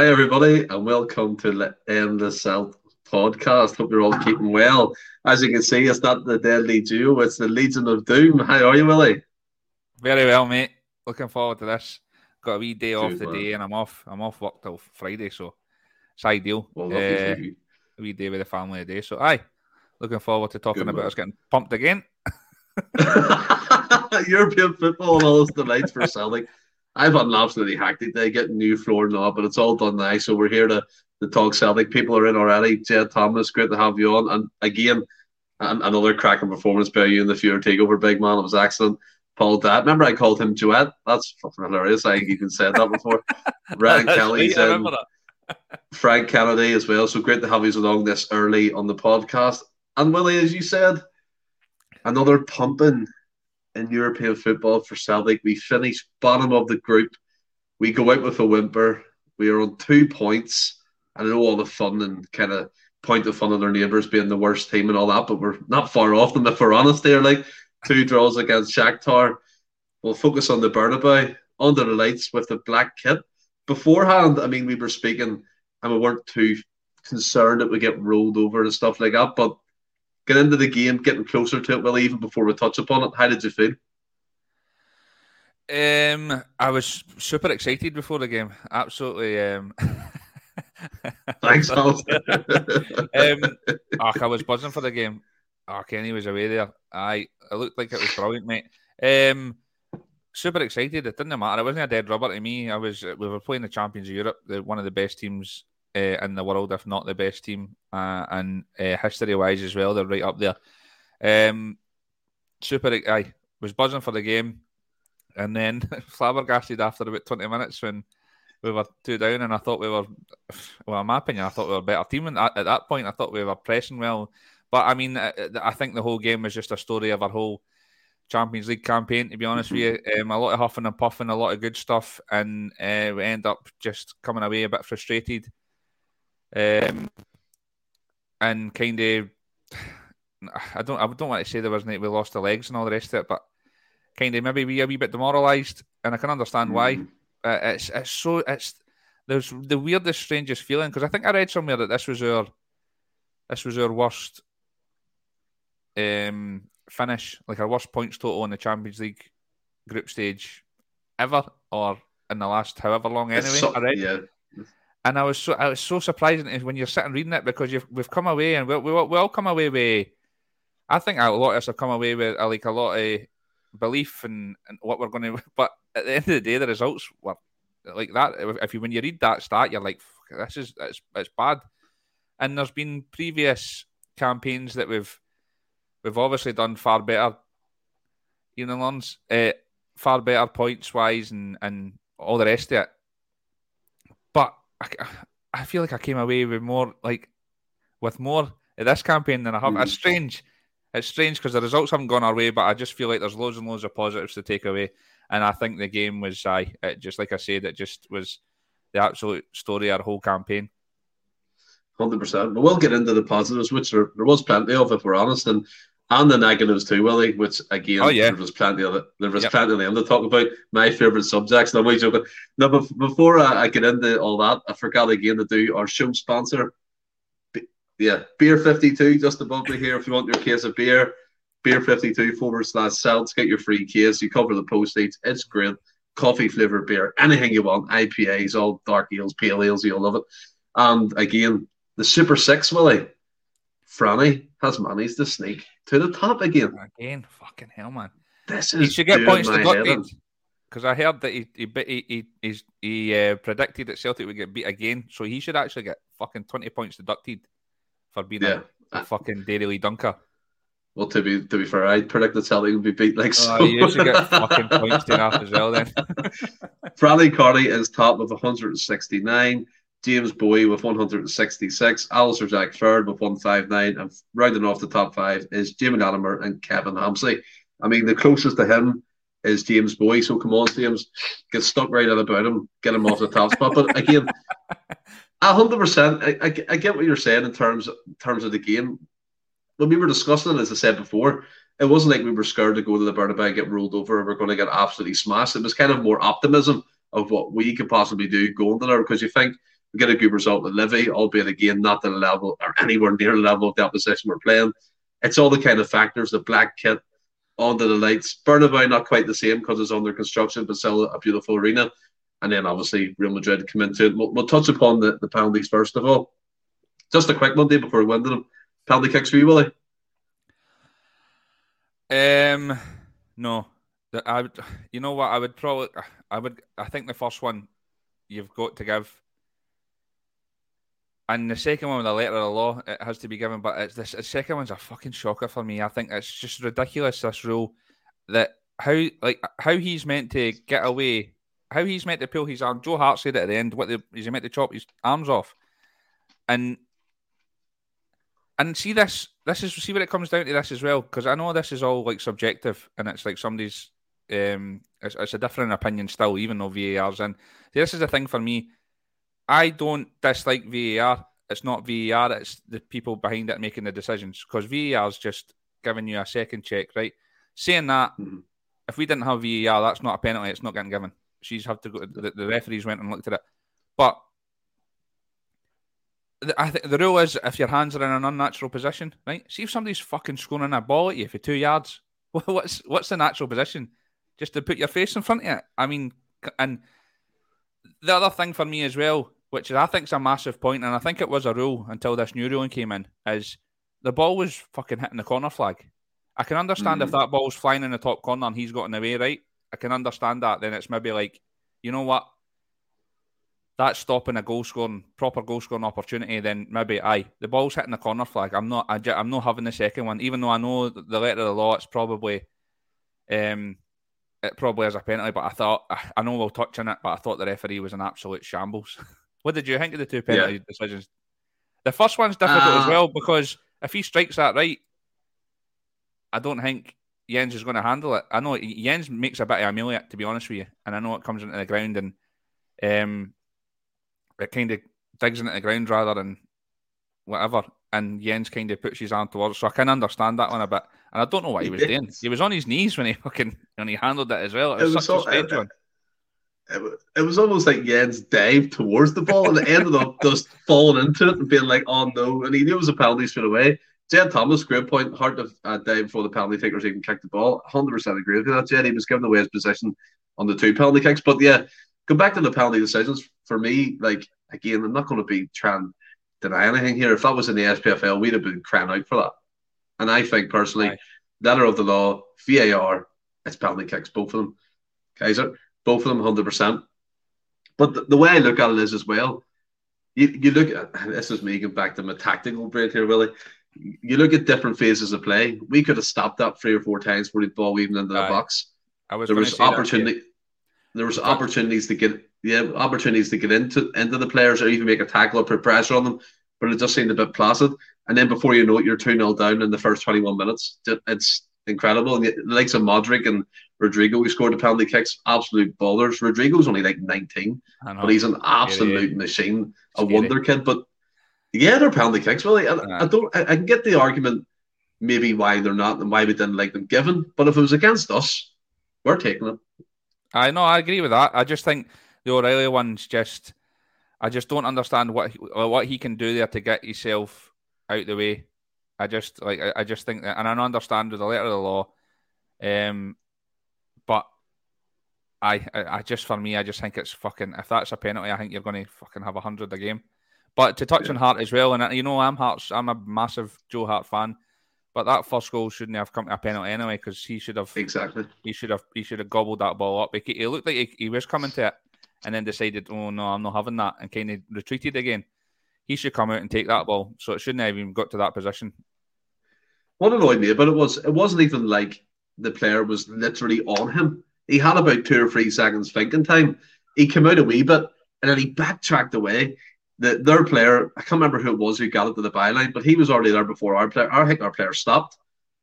Hi, everybody, and welcome to the Endless Celts podcast. Hope you're all keeping well. As you can see, it's not the deadly duo, it's the Legion of Doom. How are you, Willie? Very well, mate. Looking forward to this. Got a wee day off today, and I'm off. I'm off work till Friday, so it's ideal. Well, uh, a wee day with the family today. So, aye, looking forward to talking Good about man. us getting pumped again. European football and all those delights for Celtic. I've had an absolutely hectic day getting new floor and all, but it's all done now. So we're here to, to talk Celtic. People are in already. Jed Thomas, great to have you on. And again, an- another cracking performance by you in the Fury takeover, big man. It was excellent. Paul Dad, remember I called him Duet? That's fucking hilarious. I even said that before. Ryan Kelly's in. Frank Kennedy as well. So great to have you along this early on the podcast. And Willie, as you said, another pumping in European football for Celtic. We finish bottom of the group. We go out with a whimper. We are on two points. I know all the fun and kind of point the fun of their neighbours being the worst team and all that, but we're not far off them if we're honest there. Like two draws against Shakhtar. We'll focus on the Bernabeu under the lights with the black kit beforehand, I mean, we were speaking and we weren't too concerned that we get rolled over and stuff like that. But get into the game, getting closer to it, well, even before we touch upon it, how did you feel? Um, I was super excited before the game. Absolutely. Um, Thanks, Al. um, oh, I was buzzing for the game. Oh, Kenny was away there. I it looked like it was brilliant, mate. Um, super excited. It didn't matter. It wasn't a dead rubber to me. I was. We were playing the champions of Europe, the, one of the best teams uh, in the world, if not the best team, uh, and uh, history-wise as well, they're right up there. Um, super. I was buzzing for the game, and then flabbergasted after about twenty minutes when we were two down, and I thought we were, well, in my opinion, I thought we were a better team. And at, at that point, I thought we were pressing well. But I mean, I, I think the whole game was just a story of our whole Champions League campaign. To be honest with you, um, a lot of huffing and puffing, a lot of good stuff, and uh, we end up just coming away a bit frustrated, um, and kind of. I don't. I don't want to say there wasn't we lost the legs and all the rest of it, but kind of maybe we a wee bit demoralised, and I can understand why. Mm. Uh, it's it's so it's there's the weirdest, strangest feeling because I think I read somewhere that this was our this was our worst um finish, like our worst points total in the Champions League group stage ever, or in the last however long anyway. so- I read. yeah, And I was so I was so surprised when you're sitting reading it because you've we've come away and we we, all- we all come away with. I think a lot of us have come away with uh, like a lot of belief in, in what we're going to. But at the end of the day, the results were like that. If you when you read that stat, you're like, this is it's, it's bad. And there's been previous campaigns that we've we've obviously done far better. You know, Lons, uh, far better points wise and and all the rest of it. But I, I feel like I came away with more like with more of this campaign than I have. It's Mhm. strange. It's strange because the results haven't gone our way, but I just feel like there's loads and loads of positives to take away. And I think the game was, I just like I said, it just was the absolute story of our whole campaign. hundred percent. But we'll get into the positives, which there, there was plenty of, if we're honest, and and the negatives too, Willie. Which again, Oh, yeah. there was plenty of it. There was Yep. plenty of them to talk about. My favorite subjects. No, I'm joking. Now, bef- before I, I get into all that, I forgot again to do our show sponsor. B- yeah, Beer Fifty Two, just above me here. If you want your case of beer, Beer Fifty Two forward slash Celts, get your free case. You cover the postage. It's great. Coffee flavored beer, anything you want. IPAs, all dark ales, pale ales, you'll love it. And again, the Super Six, Willie. Franny has managed to sneak to the top again. Again, fucking hell, man. This He is should get points deducted in. because I heard that he he he he, he uh, predicted that Celtic would get beat again, so he should actually get fucking twenty points deducted for being Yeah. a, a fucking Dairylea dunker. Well, to be to be fair, I predicted Celtic would be beat like so. Oh, you should get fucking points taken off as well then. Franny Carney is top with 169. James Bowie with 166. Alistair Jack third with 159. And rounding off the top five is Jamie Latimer and Kevin Hamsley. I mean, the closest to him is James Bowie. So come on, James, get stuck right out about him, get him off the top spot. But again, hundred percent, I, I, I get what you're saying in terms in terms of the game. When we were discussing it, as I said before, it wasn't like we were scared to go to the Bernabeu and get rolled over. And we're going to get absolutely smashed. It was kind of more optimism of what we could possibly do going to there because you think We get a good result with Livy, albeit again not the level or anywhere near the level of the opposition we're playing. It's all the kind of factors, the black kit, onto the lights. Bernabeu not quite the same because it's under construction, but still a beautiful arena. And then obviously Real Madrid come into it. We'll, we'll touch upon the, the penalties first of all. Just a quick Monday before we went to them. Penalty kicks for you, Willie? Um, no. I would, you know what? I would probably, I would, I think the first one you've got to give, and the second one with the letter of the law, it has to be given. But it's this, the second one's a fucking shocker for me. I think it's just ridiculous. This rule that how like how he's meant to get away, how he's meant to pull his arm. Joe Hart said it at the end, what the, is he meant to chop his arms off, and and see this this is see what it comes down to this as well because I know this is all like subjective and it's like somebody's um, it's, it's, a different opinion still, even though VAR's in. This is the thing for me. I don't dislike VAR. It's not VAR. It's the people behind it making the decisions because VAR is just giving you a second check, right? Saying that, mm-hmm. if we didn't have VAR, that's not a penalty. It's not getting given. She's had to go. The, the referees went and looked at it, but I think the rule is if your hands are in an unnatural position, right? See if somebody's fucking scoring a ball at you for two yards. What's what's the natural position? just to put your face in front of it. I mean, and the other thing for me as well, which is I think is a massive point, and I think it was a rule until this new ruling came in, is the ball was fucking hitting the corner flag. I can understand mm. if that ball's flying in the top corner and he's got in the way, right? I can understand that. Then it's maybe like, you know what? That's stopping a goal scoring, proper goal scoring opportunity. Then maybe aye, the ball's hitting the corner flag. I'm not, I, am not having the second one, even though I know the letter of the law. It's probably, um, it probably is a penalty, but I thought I know we'll touch on it, but I thought the referee was an absolute shambles. what did you think of the two penalty yeah. decisions? The first one's difficult uh, as well because if he strikes that right, I don't think Jenz is going to handle it. I know Jenz makes a bit of a melee, to be honest with you, and I know it comes into the ground and um, it kind of digs into the ground rather than whatever, and Jenz kind of puts his arm towards. it, So I can understand that one a bit. And I don't know what he was doing. He was on his knees when he fucking when he handled it as well. It was, it was such a strange it, one. It, was almost like Jenz dived towards the ball and it ended up just falling into it and being like, oh no. And he knew it was a penalty straight away. Jed Thomas, great point. Hard to uh, dive before the penalty takers even kicked the ball. 100% agree with that, Jed. He was giving away his position on the two penalty kicks. But yeah, go back to the penalty decisions. For me, like, again, I'm not going to be trying to deny anything here. If that was in the SPFL, we'd have been crying out for that. And I think personally, right. letter of the law, VAR, it's penalty kicks, both of them. Kaiser, both of them, hundred percent. But the, the, way I look at it is as well. You, you look at this is me going back to my tactical break here, Willie. You look at different phases of play. We could have stopped that three or four times for the ball even into the box. I was there was opportunity. There was opportunities to get yeah opportunities to get into into the players or even make a tackle or put pressure on them, but it just seemed a bit placid. And then before you know it, you're 2 0 down in the first 21 minutes. It's incredible. And the likes of Modric and Rodrygo, who scored the penalty kicks, absolute ballers. Rodrygo's only like 19, but he's an absolute machine, a wonder kid. But yeah, they're penalty kicks, really. I, I don't. I, I, can get the argument maybe why they're not and why we didn't like them given. But if it was against us, we're taking it. I know. I agree with that. I just think the O'Riley one's just. I just don't understand what he, what he can do there to get himself out the way. I just like I, I just think that, and I understand with the letter of the law, um, I, I, I just for me, I just think it's fucking. If that's a penalty, I think you're going to fucking have a hundred a game. But to touch yeah. on Hart as well, and uh, you know, I'm Hart's, I'm a massive Joe Hart fan. But that first goal shouldn't have come to a penalty anyway, because he should have exactly. He should have he should have gobbled that ball up. He, he looked like he, he was coming to it, and then decided, oh no, I'm not having that, and kind of retreated again he should come out and take that ball. So it shouldn't have even got to that position. What annoyed me but it was it wasn't even like the player was literally on him. He had about two or three seconds thinking time. He came out a wee bit and then he backtracked away. The, their player, I can't remember who it was who got it to the byline, but he was already there before our player. I think our player stopped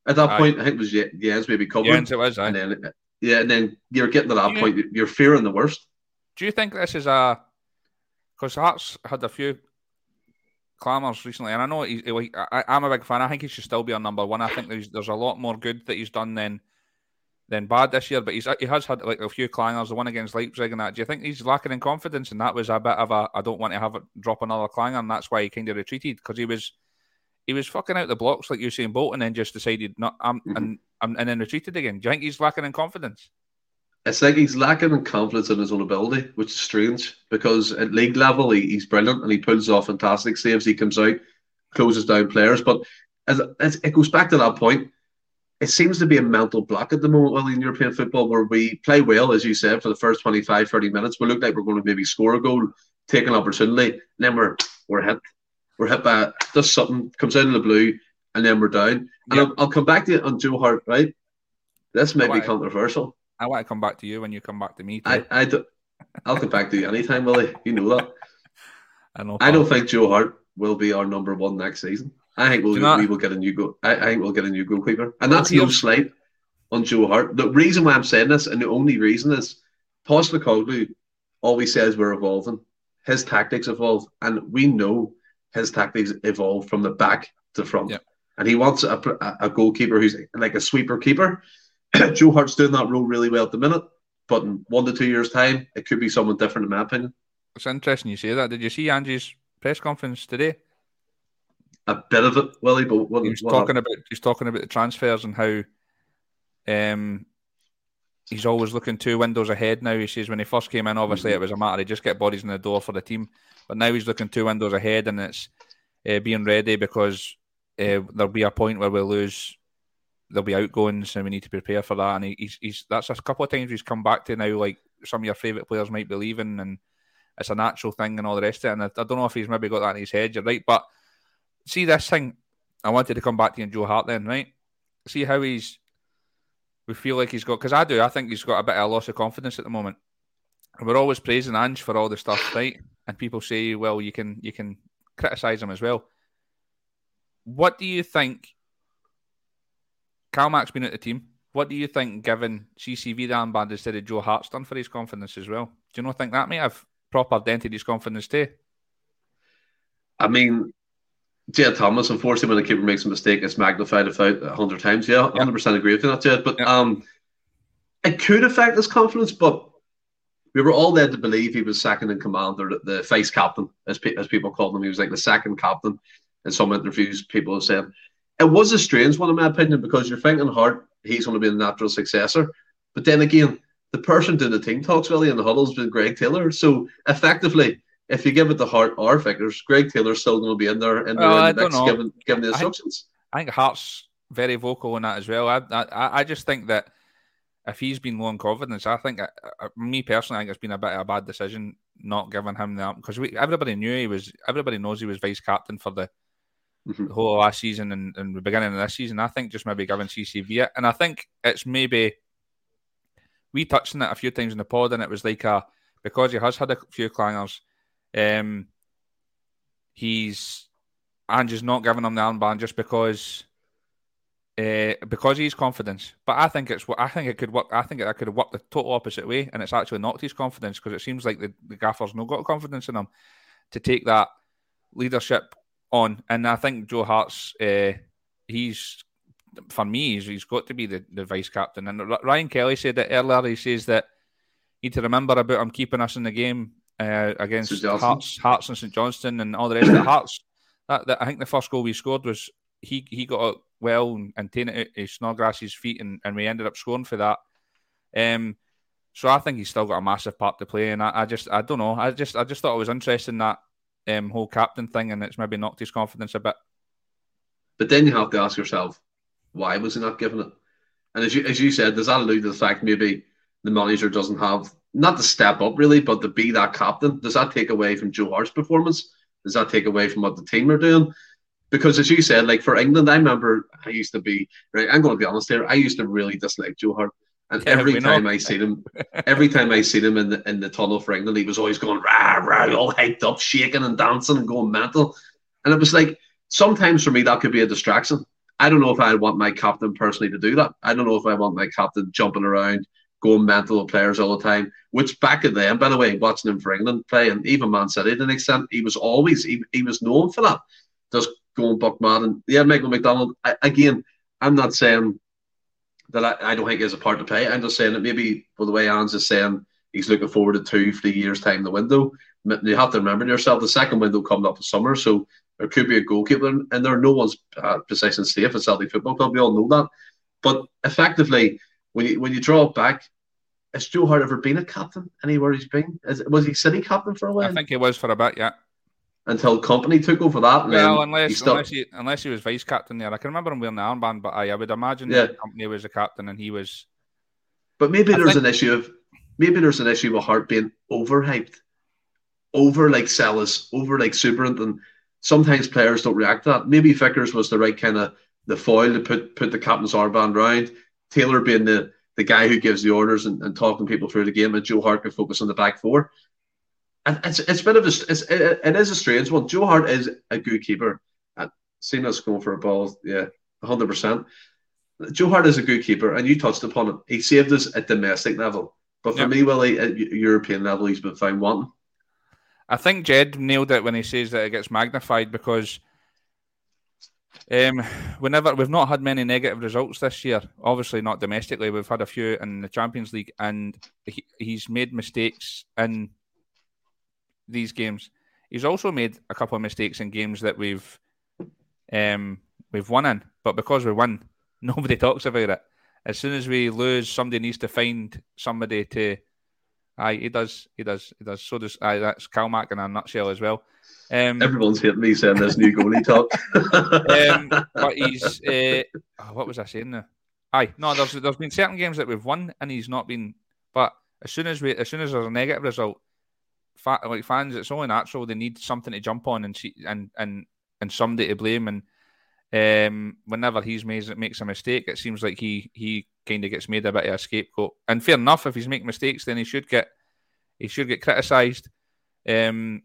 at that aye. point. I think it was Jenz maybe covered. Jenz, it was. Aye. And then, yeah, and then you're getting to that you, point. You're fearing the worst. Do you think this is a because Hart's had a few clamours recently, and I know he, I, am a big fan. I think he should still be on number one. I think there's there's a lot more good that he's done than than bad this year, but he's he has had like a few clangers, the one against Leipzig and that. Do you think he's lacking in confidence? And that was a bit of a I don't want to have it drop another clanger, and that's why he kind of retreated because he was he was fucking out the blocks like you saying Bolt, and then just decided not um, mm-hmm. and and, and then retreated again. Do you think he's lacking in confidence? It's like he's lacking in confidence in his own ability, which is strange because at league level he, he's brilliant and he pulls off fantastic saves. He comes out, closes down players, but as, as it goes back to that point, it seems to be a mental block at the moment well, in European football where we play well, as you said, for the first 25, 30 minutes. We look like we're going to maybe score a goal, take an opportunity, and then we're we're hit. We're hit by just something comes out of the blue, and then we're down. And yep. I'll, I'll, come back to it on Joe Hart, right? This may be controversial. I want to come back to you when you come back to me. Too. I, I do, I'll come back to you anytime, Willie. You know that. I know. I don't think Joe Hart will be our number one next season. I think we'll, we will get a new goal. I, I, think we'll get a new goalkeeper, and that's no slight on Joe Hart. The reason why I'm saying this, and the only reason is, Postecoglou always says we're evolving. His tactics evolve, and we know his tactics evolve from the back to front. Yep. And he wants a, a goalkeeper who's like a sweeper keeper. Joe Hart's doing that role really well at the minute, but in one to two years' time, it could be someone different, in my opinion. It's interesting you say that. Did you see Ange's press conference today? A bit of it, Willie. But what, he's talking about he's talking about the transfers and how um he's always looking two windows ahead now. He says when he first came in, obviously mm-hmm. it was a matter of just get bodies in the door for the team, but now he's looking two windows ahead and it's uh, being ready because uh, there'll be a point where we'll lose. There'll be outgoings and we need to prepare for that. And he, he's, he's that's a couple of times he's come back to now. Like some of your favourite players might be leaving, and it's a natural thing and all the rest of it. And I, I don't know if he's maybe got that in his head. You're right, but see this thing. I wanted to come back to you and Joe Hart then, right? See how he's. We feel like he's got because I do. I think he's got a bit of a loss of confidence at the moment. We're always praising Ange for all the stuff, right? And people say, well, you can you can criticize him as well. What do you think? CalMac's been at the team. What do you think, given CCV the armband instead of Joe Hart's done for his confidence as well? Do you not think that may have proper dented his confidence too? I mean, Jed Thomas, unfortunately, when a keeper makes a mistake, it's magnified about a hundred times. Yeah, hundred percent agree with you, that Jed. But um, it could affect his confidence. But we were all led to believe he was second in command, or the vice captain, as pe- as people called him. He was like the second captain. In some interviews, people have said it was a strange one, in my opinion, because you're thinking hard he's going to be the natural successor. But then again, the person doing the team talks really in the huddle has been Greg Taylor. So effectively, if you give it the Hart or figures, Greg Taylor's still going to be in there in the, uh, in the mix, giving, giving the instructions. I think, I think Hart's very vocal on that as well. I, I, I just think that if he's been low in confidence, I think, uh, uh, me personally, I think it's been a bit of a bad decision not giving him that because everybody knew he was, everybody knows he was vice captain for the, mm-hmm. the whole of last season and, and the beginning of this season. I think just maybe giving CCV it, and I think it's maybe we touched on it a few times in the pod, and it was like a because he has had a few clangers um, he's Andrew's not giving him the armband just because uh, because he's confidence. But I think it's what I think it could work. I think it could have worked the total opposite way, and it's actually knocked his confidence because it seems like the, the gaffer's not got confidence in him to take that leadership on. And I think Joe Hart's uh, he's for me he's, he's got to be the, the vice captain. And Ryan Kelly said that earlier. He says that need to remember about him keeping us in the game uh, against Hearts, Hearts and St Johnstone and all the rest of the Hearts. That, that, I think the first goal we scored was he he got well and, and taken it out Snodgrass's feet and, and we ended up scoring for that. Um, so I think he's still got a massive part to play, and I, I just I don't know. I just I just thought it was interesting that um, whole captain thing, and it's maybe knocked his confidence a bit. But then you have to ask yourself, why was he not given it? And as you as you said, does that allude to the fact maybe the manager doesn't have not to step up really, but to be that captain. Does that take away from Joe Hart's performance? Does that take away from what the team are doing? Because as you said, like for England, I remember I used to be right. I'm going to be honest here. I used to really dislike Joe Hart, and yeah, every time know. I see him, every time I see him in the in the tunnel for England, he was always going rah rah, all hyped up, shaking and dancing and going mental. And it was like sometimes for me that could be a distraction. I don't know if I want my captain personally to do that. I don't know if I want my captain jumping around, going mental with players all the time. Which back at then, by the way, watching him for England play and even Man City to an extent, he was always he, he was known for that. Just going buck mad and yeah, Michael McDonald I, again. I'm not saying that I, I don't think is a part to play. I'm just saying that maybe well, the way Hans is saying he's looking forward to two, three years time the window. You have to remember yourself the second window coming up in summer, so there could be a goalkeeper, and there are no one's uh, position safe at Celtic Football Club. We all know that. But effectively, when you when you draw it back, has Joe Hart ever been a captain anywhere he's been? Is, was he city captain for a while? I think he was for a bit, yeah. Until Kompany took over that. Well, unless he unless, he, unless he was vice captain there, I can remember him wearing the armband, but I, I would imagine yeah. Kompany was the captain and he was. But maybe I there's think... an issue of maybe there's an issue with Hart being overhyped, over like Sellis, over like Superant, and sometimes players don't react to that. Maybe Vickers was the right kind of the foil to put put the captain's armband round. Taylor being the the guy who gives the orders and, and talking people through the game, and Joe Hart can focus on the back four. And it's it's bit of a it's, it, it is a strange one. Joe Hart is a good keeper. And seeing us going for a ball, yeah, hundred percent. Joe Hart is a good keeper, and you touched upon it. He saved us at domestic level, but for yep. me, Willie, at European level, he's been found wanting. I think Jed nailed it when he says that it gets magnified because um, whenever we've not had many negative results this year, obviously not domestically, we've had a few in the Champions League, and he, he's made mistakes in these games. He's also made a couple of mistakes in games that we've um, we've won in, but because we win, nobody talks about it. As soon as we lose, somebody needs to find somebody to. Aye, he does. He does. He does. So does. Aye, that's Calmac in a nutshell as well. Um, Everyone's hitting me saying this new goalie talk. um, but he's uh, oh, what was I saying there? Aye, no, there's there's been certain games that we've won and he's not been. But as soon as we as soon as there's a negative result, fa- like fans, it's only natural they need something to jump on and see and and and somebody to blame. And um, whenever he's made makes a mistake, it seems like he he kind of gets made a bit of a scapegoat. And fair enough, if he's making mistakes, then he should get he should get criticised. Um,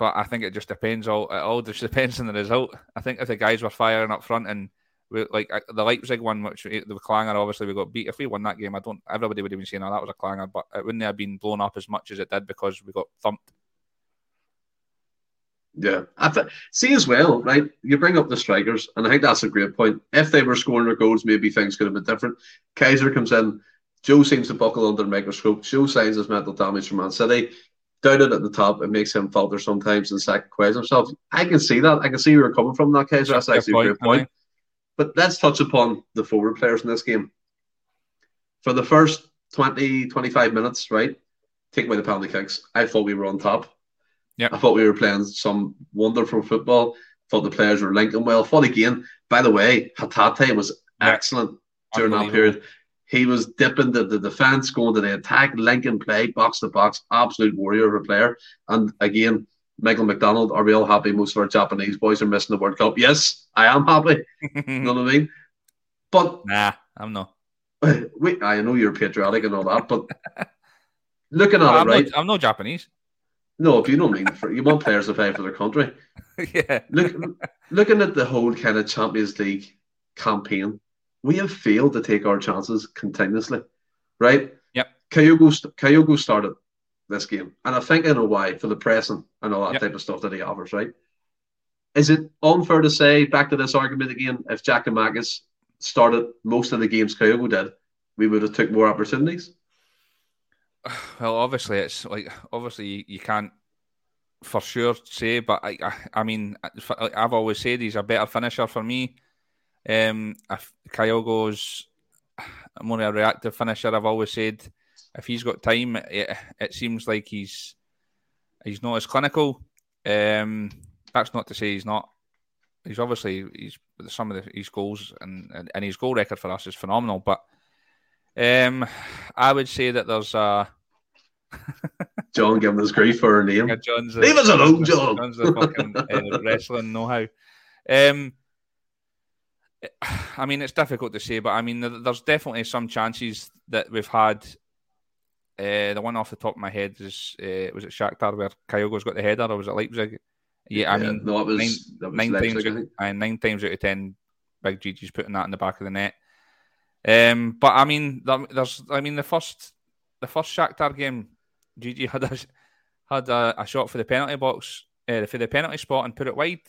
but I think it just depends. All it all just depends on the result. I think if the guys were firing up front and we, like the Leipzig one, which the clanger, obviously we got beat. If we won that game, I don't. Everybody would have been saying, "Oh, that was a clanger," but it wouldn't have been blown up as much as it did because we got thumped. Yeah, I th- see as well, right? You bring up the strikers, and I think that's a great point. If they were scoring their goals, maybe things could have been different. Kaiser comes in. Joe seems to buckle under the microscope. Joe signs his mental damage from Man City it at the top, it makes him falter sometimes and second question himself. I can see that. I can see where you're coming from that case. That's actually point, a great point. But let's touch upon the forward players in this game. For the first 20, 25 minutes, right? Take away the penalty kicks. I thought we were on top. Yeah. I thought we were playing some wonderful football. Thought the players were linking well. Thought again, by the way, Hatate was excellent during that period. He was dipping the, the defence, going to the attack, linking play, box to box, absolute warrior of a player. And again, Michael McDonald, are we all happy most of our Japanese boys are missing the World Cup? Yes, I am happy. you know what I mean? But nah, I'm not. Wait, I know you're patriotic and all that, but looking at no, it, I'm right? I'm no Japanese. No, if you don't mean you want players to play for their country. yeah. Look, looking at the whole kind of Champions League campaign, we have failed to take our chances continuously, right? Yep. Kyogo, Kyogo started this game, and I think I know why for the pressing and all that yep. type of stuff that he offers, right? Is it unfair to say, back to this argument again, if Giakoumakis started most of the games Kyogo did, we would have took more opportunities? Well, obviously, it's like obviously you can't for sure say, but I, I, I mean, I've always said he's a better finisher for me. Um, if Kyogo's more a reactive finisher, I've always said if he's got time, it, it seems like he's he's not as clinical. Um, that's not to say he's not. He's obviously he's some of the, his goals and, and, and his goal record for us is phenomenal. But um, I would say that there's a. John giving us grief for her name. Yeah, John's Leave us alone, John. John's the fucking uh, wrestling know-how. Um, I mean, it's difficult to say, but I mean, there's definitely some chances that we've had. Uh, the one off the top of my head is uh, was it Shakhtar where Kyogo's got the header, or was it Leipzig? Yeah, I yeah, mean, no, it was, nine, was nine Leipzig, times, out, nine times out of ten, Big Gigi's putting that in the back of the net. Um, but I mean, there's, I mean, the first, the first Shakhtar game, Gigi had a had a, a shot for the penalty box, uh, for the penalty spot, and put it wide.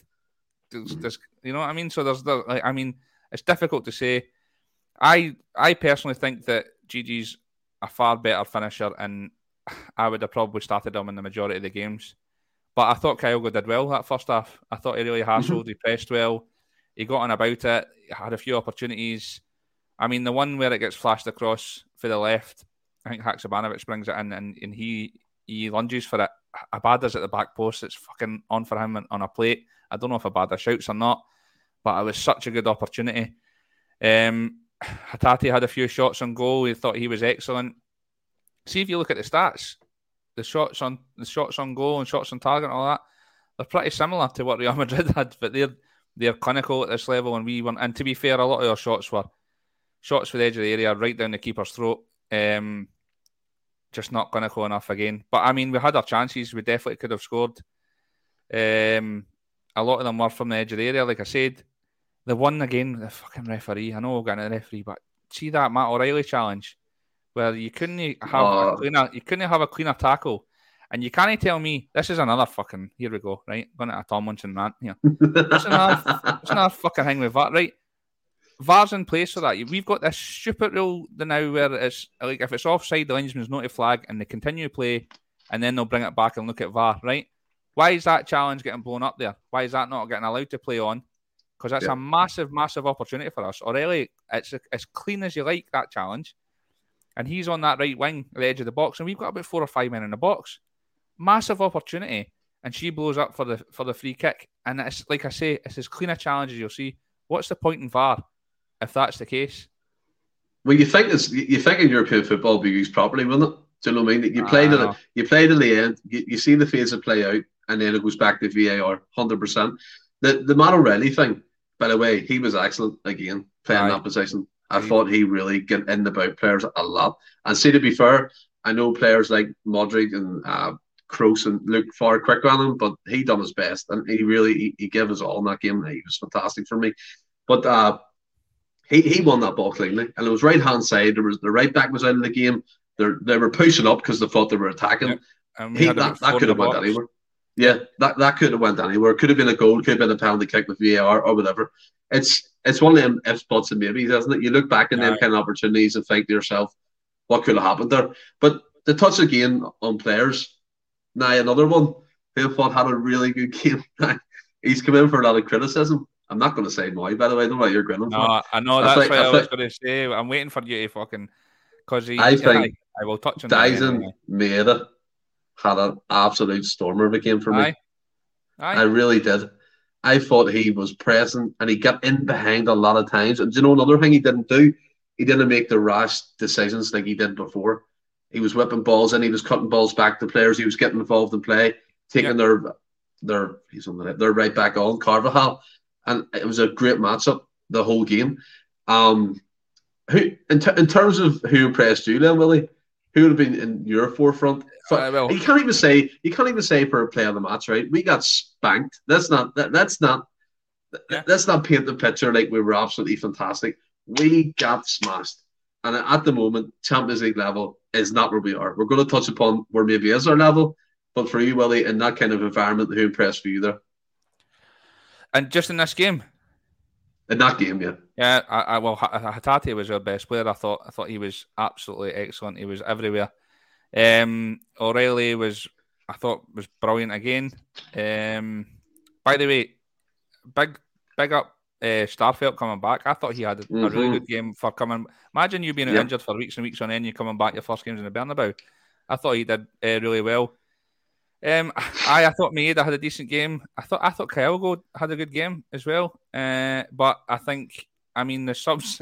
There's, there's, you know what I mean? So there's, there, like, I mean, it's difficult to say. I I personally think that Gigi's a far better finisher, and I would have probably started him in the majority of the games. But I thought Kyogo did well that first half. I thought he really hassled, mm-hmm. he pressed well, he got on about it, had a few opportunities. I mean, the one where it gets flashed across for the left, I think Haksabanovic brings it in and, and he he lunges for it. Abada's at the back post. It's fucking on for him on a plate. I don't know if I Abada shouts or not, but it was such a good opportunity. Um, Hatate had a few shots on goal. We thought he was excellent. See if you look at the stats, the shots on the shots on goal and shots on target and all that, they're pretty similar to what Real Madrid had, but they're they're clinical at this level, and we weren't. And to be fair, a lot of our shots were shots for the edge of the area, right down the keeper's throat. Um, just not clinical enough again. But I mean, we had our chances. We definitely could have scored. Um, a lot of them were from the edge of the area, like I said. The one again, the fucking referee. I know we're getting a referee, but see that Matt O'Riley challenge where you couldn't have oh. a cleaner, you couldn't have a cleaner tackle, and you can't tell me this is another fucking. Here we go, right? going to a Tomlinson rant here. That's another, that's another fucking thing with that, right? VAR's in place for that. We've got this stupid rule now where it's like if it's offside, the linesman's not to flag and they continue to play and then they'll bring it back and look at VAR, right? Why is that challenge getting blown up there? Why is that not getting allowed to play on? Because that's yeah. a massive, massive opportunity for us. Or really, it's as clean as you like that challenge. And he's on that right wing, the edge of the box, and we've got about four or five men in the box. Massive opportunity. And she blows up for the for the free kick. And it's like I say, it's as clean a challenge as you'll see. What's the point in VAR? if that's the case. Well, you think it's you think in European football be used properly, wouldn't it? Do you know what I mean? You play to you play to the end, you, you see the phase of play out, and then it goes back to VAR, hundred percent. The the Matt O'Riley thing, by the way, he was excellent again playing that position. I mm-hmm. thought he really get in the about players a lot. And see, to be fair, I know players like Modric and uh, Kroos and look far quicker on him, but he done his best and he really he, he gave us all in that game. He was fantastic for me. But uh, he, he won that ball cleanly, and it was right hand side. There was the right back was out of the game. They they were pushing up because they thought they were attacking. Yeah. He, that, that could have went anywhere. Yeah, that, that could have went anywhere. It Could have been a goal. Could have been a penalty kick with VAR or whatever. It's it's one of them if spots and maybes, isn't it? You look back in yeah. them kind of opportunities and think to yourself, what could have happened there? But the touch again on players. Now another one who I thought had a really good game. He's come in for a lot of criticism. I'm not going to say no, by the way. I don't know what you're grinning no, for. I know that's, what I, I was going to say. I'm waiting for you to fucking. Because he, I think I, I, will touch on Daizen anyway. Maeda had an absolute stormer of a game for me. Aye. Aye. I really did. I thought he was present and he got in behind a lot of times. And you know another thing he didn't do? He didn't make the rash decisions like he did before. He was whipping balls and he was cutting balls back to players. He was getting involved in play, taking yep. their their he's on the they're right back on Carvajal and it was a great matchup the whole game. Um, who in, t- in terms of who impressed you, then Willie? Who would have been in your forefront? Uh, you can't even say you can't even say for a play on the match, right? We got spanked. That's not that, that's not yeah. let's not paint the picture like we were absolutely fantastic. We got smashed. And at the moment, Champions League level is not where we are. We're going to touch upon where maybe is our level, but for you, Willie, in that kind of environment, who impressed for you there? And just in this game. In that game, yeah. Yeah, I, I well, Hatate was our best player. I thought. I thought he was absolutely excellent. He was everywhere. Um, O'Riley was, I thought, was brilliant again. Um, by the way, big, big up uh, Starfelt coming back. I thought he had a, mm-hmm. a really mm-hmm. good game for coming. Imagine you being yep. injured for weeks and weeks on end, you coming back your first games in the Bernabeu. I thought he did uh, really well. Um, I, I thought Maeda had a decent game. I thought I thought Kyogo had a good game as well. Uh, but I think I mean the subs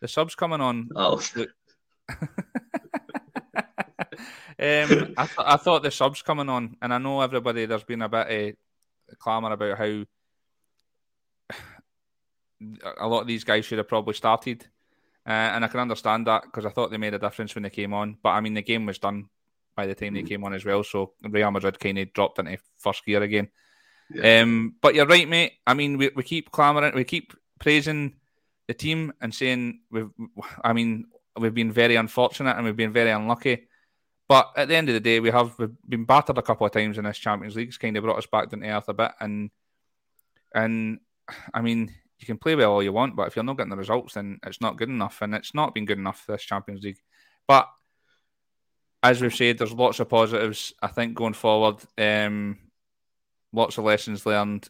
the subs coming on. Oh. um, I, th- I thought the subs coming on, and I know everybody. There's been a bit of clamour about how a lot of these guys should have probably started, uh, and I can understand that because I thought they made a difference when they came on. But I mean, the game was done by the time they mm. came on as well. So Real Madrid kind of dropped into first gear again. Yeah. Um, but you're right, mate. I mean, we, we keep clamoring, we keep praising the team and saying we've. I mean, we've been very unfortunate and we've been very unlucky. But at the end of the day, we have we've been battered a couple of times in this Champions League. It's kind of brought us back down to earth a bit, and and I mean, you can play well all you want, but if you're not getting the results, then it's not good enough, and it's not been good enough this Champions League. But as we've said, there's lots of positives. I think going forward, um, lots of lessons learned,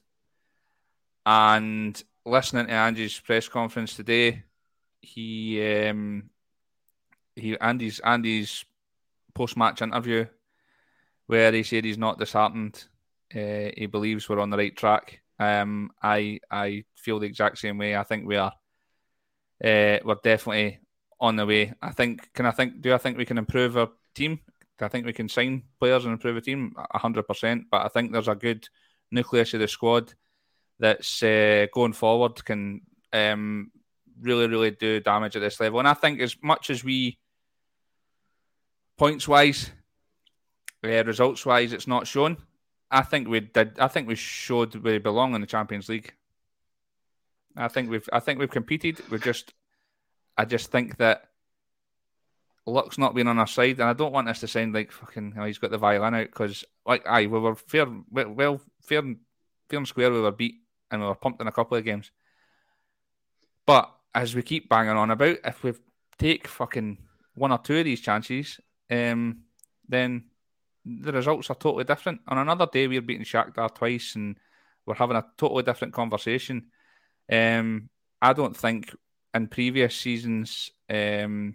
and listening to Ange's press conference today, he um, he Ange's Ange's post match interview where he said he's not disheartened. Uh, he believes we're on the right track. Um, I I feel the exact same way. I think we are. Uh, we're definitely on the way. I think. Can I think? Do I think we can improve our team? I think we can sign players and improve a team hundred percent. But I think there's a good nucleus of the squad that's uh, going forward can um, really, really do damage at this level. And I think as much as we points wise, uh, results wise, it's not shown. I think we did. I think we showed we belong in the Champions League. I think we've. I think we've competed. We just. I just think that luck's not been on our side, and I don't want us to sound like fucking. You know, he's got the violin out because, like, aye, we were fair, well, fair, fair and square. We were beat, and we were pumped in a couple of games. But as we keep banging on about, if we take fucking one or two of these chances, um, then the results are totally different. On another day, we're beating Shakhtar twice, and we're having a totally different conversation. Um, I don't think in previous seasons, um,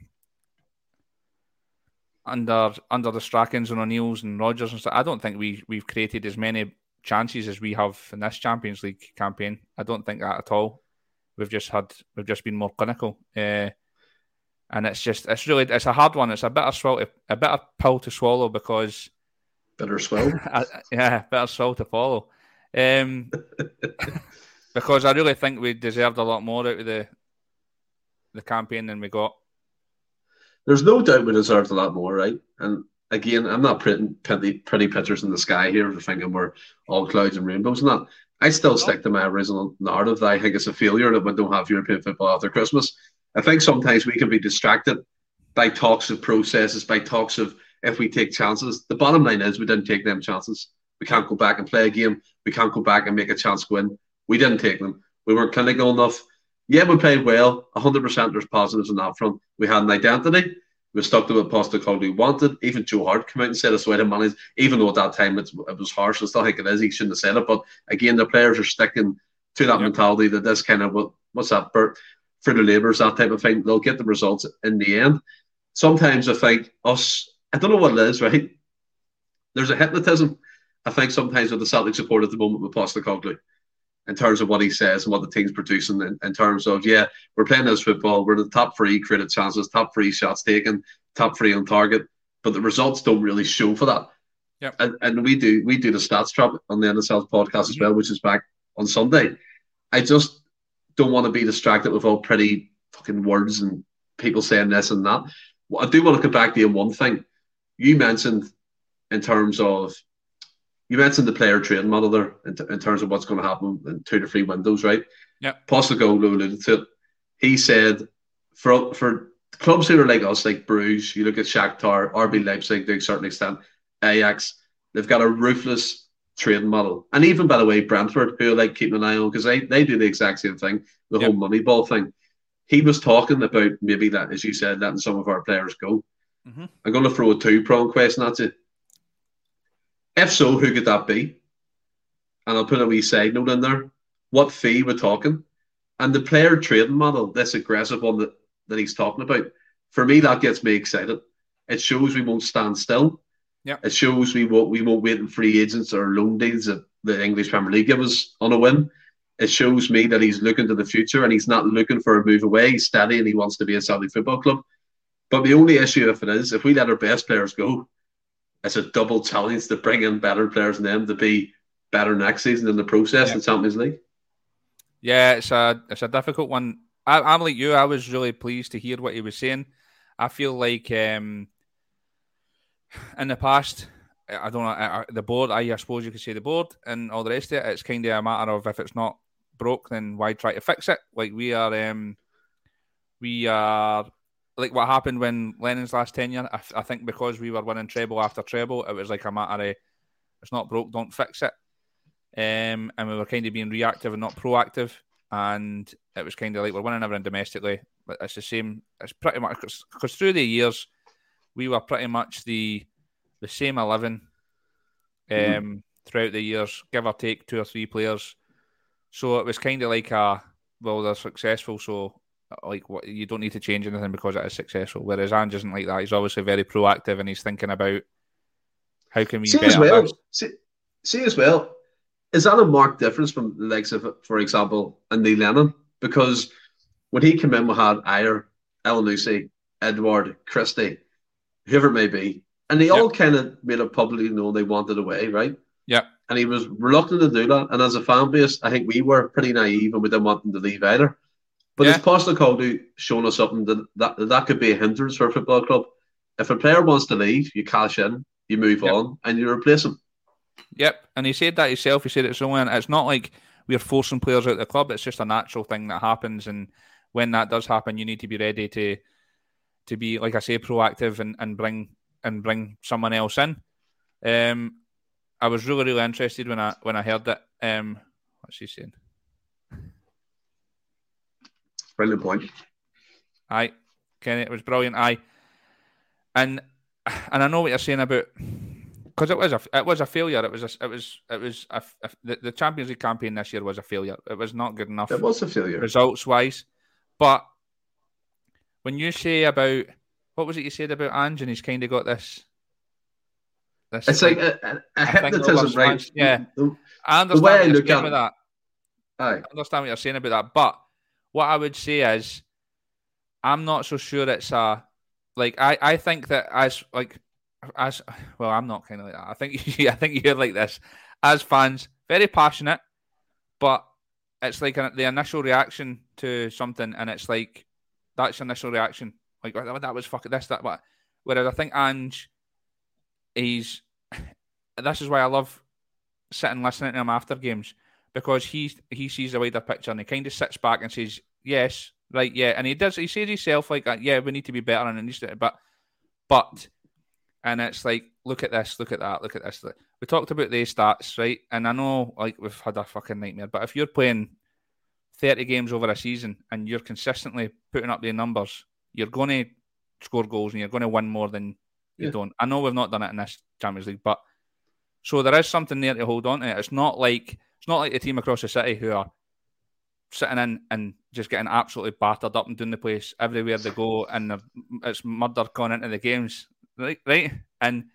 under under the Strachan's and O'Neill's and Rodgers and stuff, I don't think we we've created as many chances as we have in this Champions League campaign. I don't think that at all. We've just had we've just been more clinical. Uh, and it's just it's really it's a hard one. It's a bitter swallow, a bitter pill to swallow because bitter swallow. yeah, bitter swallow to follow. Um, because I really think we deserved a lot more out of the the campaign than we got. There's no doubt we deserved a lot more, right? And again, I'm not printing pretty, pretty pictures in the sky here for thinking we're all clouds and rainbows and that. I still stick to my original narrative that I think it's a failure that we don't have European football after Christmas. I think sometimes we can be distracted by talks of processes, by talks of if we take chances. The bottom line is we didn't take them chances. We can't go back and play a game. We can't go back and make a chance win. We didn't take them. We weren't clinical enough. Yeah, we played well. 100% there's positives on that front. We had an identity. We stuck to what Postecoglou wanted. Even Joe Hart came out and said it's way to manage, even though at that time it was harsh. I still think it is. He shouldn't have said it. But again, the players are sticking to that yep. mentality that this kind of what what's that Bert for the labourers, that type of thing. They'll get the results in the end. Sometimes I think us, I don't know what it is, right? There's a hypnotism, I think, sometimes with the Celtic support at the moment with Postecoglou in terms of what he says and what the team's producing in, in terms of, yeah, we're playing this football, we're the top three created chances, top three shots taken, top three on target, but the results don't really show for that. Yeah. And, and we do we do the stats trap on the NSL podcast mm-hmm. as well, which is back on Sunday. I just don't want to be distracted with all pretty fucking words and people saying this and that. Well, I do want to come back to you on one thing. You mentioned in terms of you mentioned the player trading model there in, t- in terms of what's going to happen in two to three windows, right? Yeah. Postecoglou alluded to it. He said for for clubs who are like us, like Bruges, you look at Shakhtar, RB Leipzig to a certain extent, Ajax, they've got a ruthless trading model. And even by the way, Brentford, who are like keeping an eye on because they, they do the exact same thing, the yep. whole money ball thing. He was talking about maybe that, as you said, letting some of our players go. Mm-hmm. I'm going to throw a two prong question at you. If so, who could that be? And I'll put a wee side note in there. What fee we're talking? And the player trading model, this aggressive one that, that he's talking about, for me, that gets me excited. It shows we won't stand still. Yeah. It shows we won't we won't wait in free agents or loan deals that the English Premier League give us on a win. It shows me that he's looking to the future and he's not looking for a move away. He's steady and he wants to be a Celtic football club. But the only issue if it is, if we let our best players go, it's a double challenge to bring in better players than them to be better next season in the process yeah. in Champions League. Yeah, it's a it's a difficult one. I, am like you. I was really pleased to hear what he was saying. I feel like um, in the past, I don't know the board. I, I suppose you could say the board and all the rest of it. It's kind of a matter of if it's not broke, then why try to fix it? Like we are, um, we are like what happened when Lennon's last tenure. I, I think because we were winning treble after treble, it was like a matter of it's not broke, don't fix it. Um, and we were kind of being reactive and not proactive. and it was kind of like we're winning everything domestically. But it's the same. It's pretty much because through the years we were pretty much the the same eleven um, mm-hmm. throughout the years, give or take two or three players. So it was kind of like a well, they're successful, so like what you don't need to change anything because it is successful. Whereas Ange isn't like that. He's obviously very proactive and he's thinking about how can we see as well. See, see, as well. Is that a marked difference from the likes of, for example, a Neil Lennon? Because when he came in, we had Ajer, Elyounoussi, Edouard, Christie, whoever it may be, and they yep. all kind of made it publicly known they wanted away, right? Yeah. And he was reluctant to do that. And as a fan base, I think we were pretty naive and we didn't want him to leave either. But yeah. is Postecoglou showing us something that, that that could be a hindrance for a football club? If a player wants to leave, you cash in, you move yep. on, and you replace him. Yep, and he said that himself. He said it so and it's not like we're forcing players out of the club. It's just a natural thing that happens, and when that does happen, you need to be ready to to be, like I say, proactive and, and bring and bring someone else in. Um, I was really really interested when I when I heard that. Um, what's he saying? Brilliant point. Aye, Kenny, it was brilliant. Aye, and and I know what you're saying about because it was a it was a failure. It was a, it was it was a, a, the, the Champions League campaign this year was a failure. It was not good enough. It was a failure results wise. But when you say about what was it you said about Ange and he's kind of got this. this it's like a, a hypnotism, right? Yeah, the, I understand the way I look at that. Aye. I understand what you're saying about that, but what I would say is, I'm not so sure it's a like I I think that as like as well, I'm not kind of like that. I think I think you're like this as fans, very passionate, but it's like a, the initial reaction to something, and it's like that's your initial reaction. Like oh, that was fucking this, that, what. Whereas I think Ange, he's. This is why I love sitting listening to him after games because he he sees the wider picture and he kind of sits back and says, "Yes, right, yeah," and he does. He says himself like, uh, "Yeah, we need to be better," and it needs to, but but and it's like, look at this, look at that, look at this. We talked about these stats, right? And I know, like, we've had a fucking nightmare, but if you're playing 30 games over a season and you're consistently putting up the numbers, you're going to score goals and you're going to win more than you don't. I know we've not done it in this Champions League, but so there is something there to hold on to. It's not like it's not like the team across the city who are sitting in and just getting absolutely battered up and doing the place everywhere they go, and it's murder going into the games right? Right, and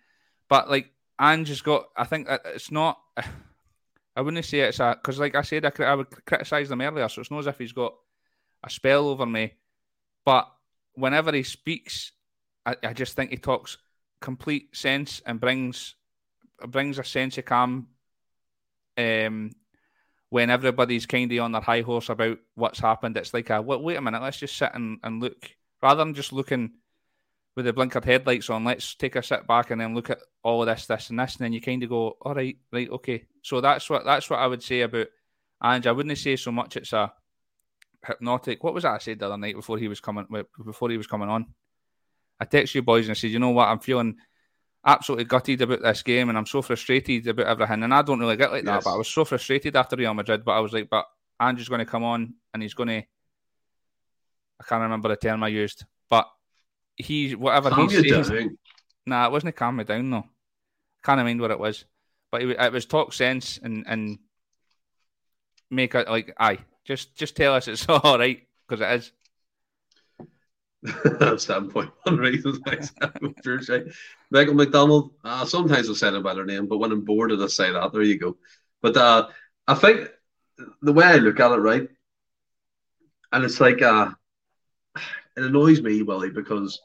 but like Ange has got. I think it's not. I wouldn't say it's a because, like I said, I, I would criticize them earlier, so it's not as if he's got a spell over me. But whenever he speaks, I, I just think he talks complete sense and brings brings a sense of calm. Um, when everybody's kind of on their high horse about what's happened, it's like a wait, wait a minute, let's just sit and, and look rather than just looking with the blinkered headlights on, let's take a sit back and then look at all of this, this, and this, and then you kind of go, all right, right, okay. So that's what that's what I would say about Ange. I wouldn't say so much it's a hypnotic. What was I said the other night before he was coming before he was coming on? I texted you boys and I said, you know what, I'm feeling absolutely gutted about this game and I'm so frustrated about everything. And I don't really get like that, yes. but I was so frustrated after Real Madrid. But I was like, but Andrew's going to come on and he's going to. I can't remember the term I used, but he whatever calm he says. Down. Nah, it wasn't calm me down though. Can't mind what it was, but it, it was talk sense and and make it like aye. Just just tell us it's all right because it is. Standpoint one reasons. Michael McDonald. Uh, sometimes I'll say a better name, but when I'm bored, I'll say that. There you go. But uh, I think the way I look at it, right, and it's like uh, it annoys me, Willie, because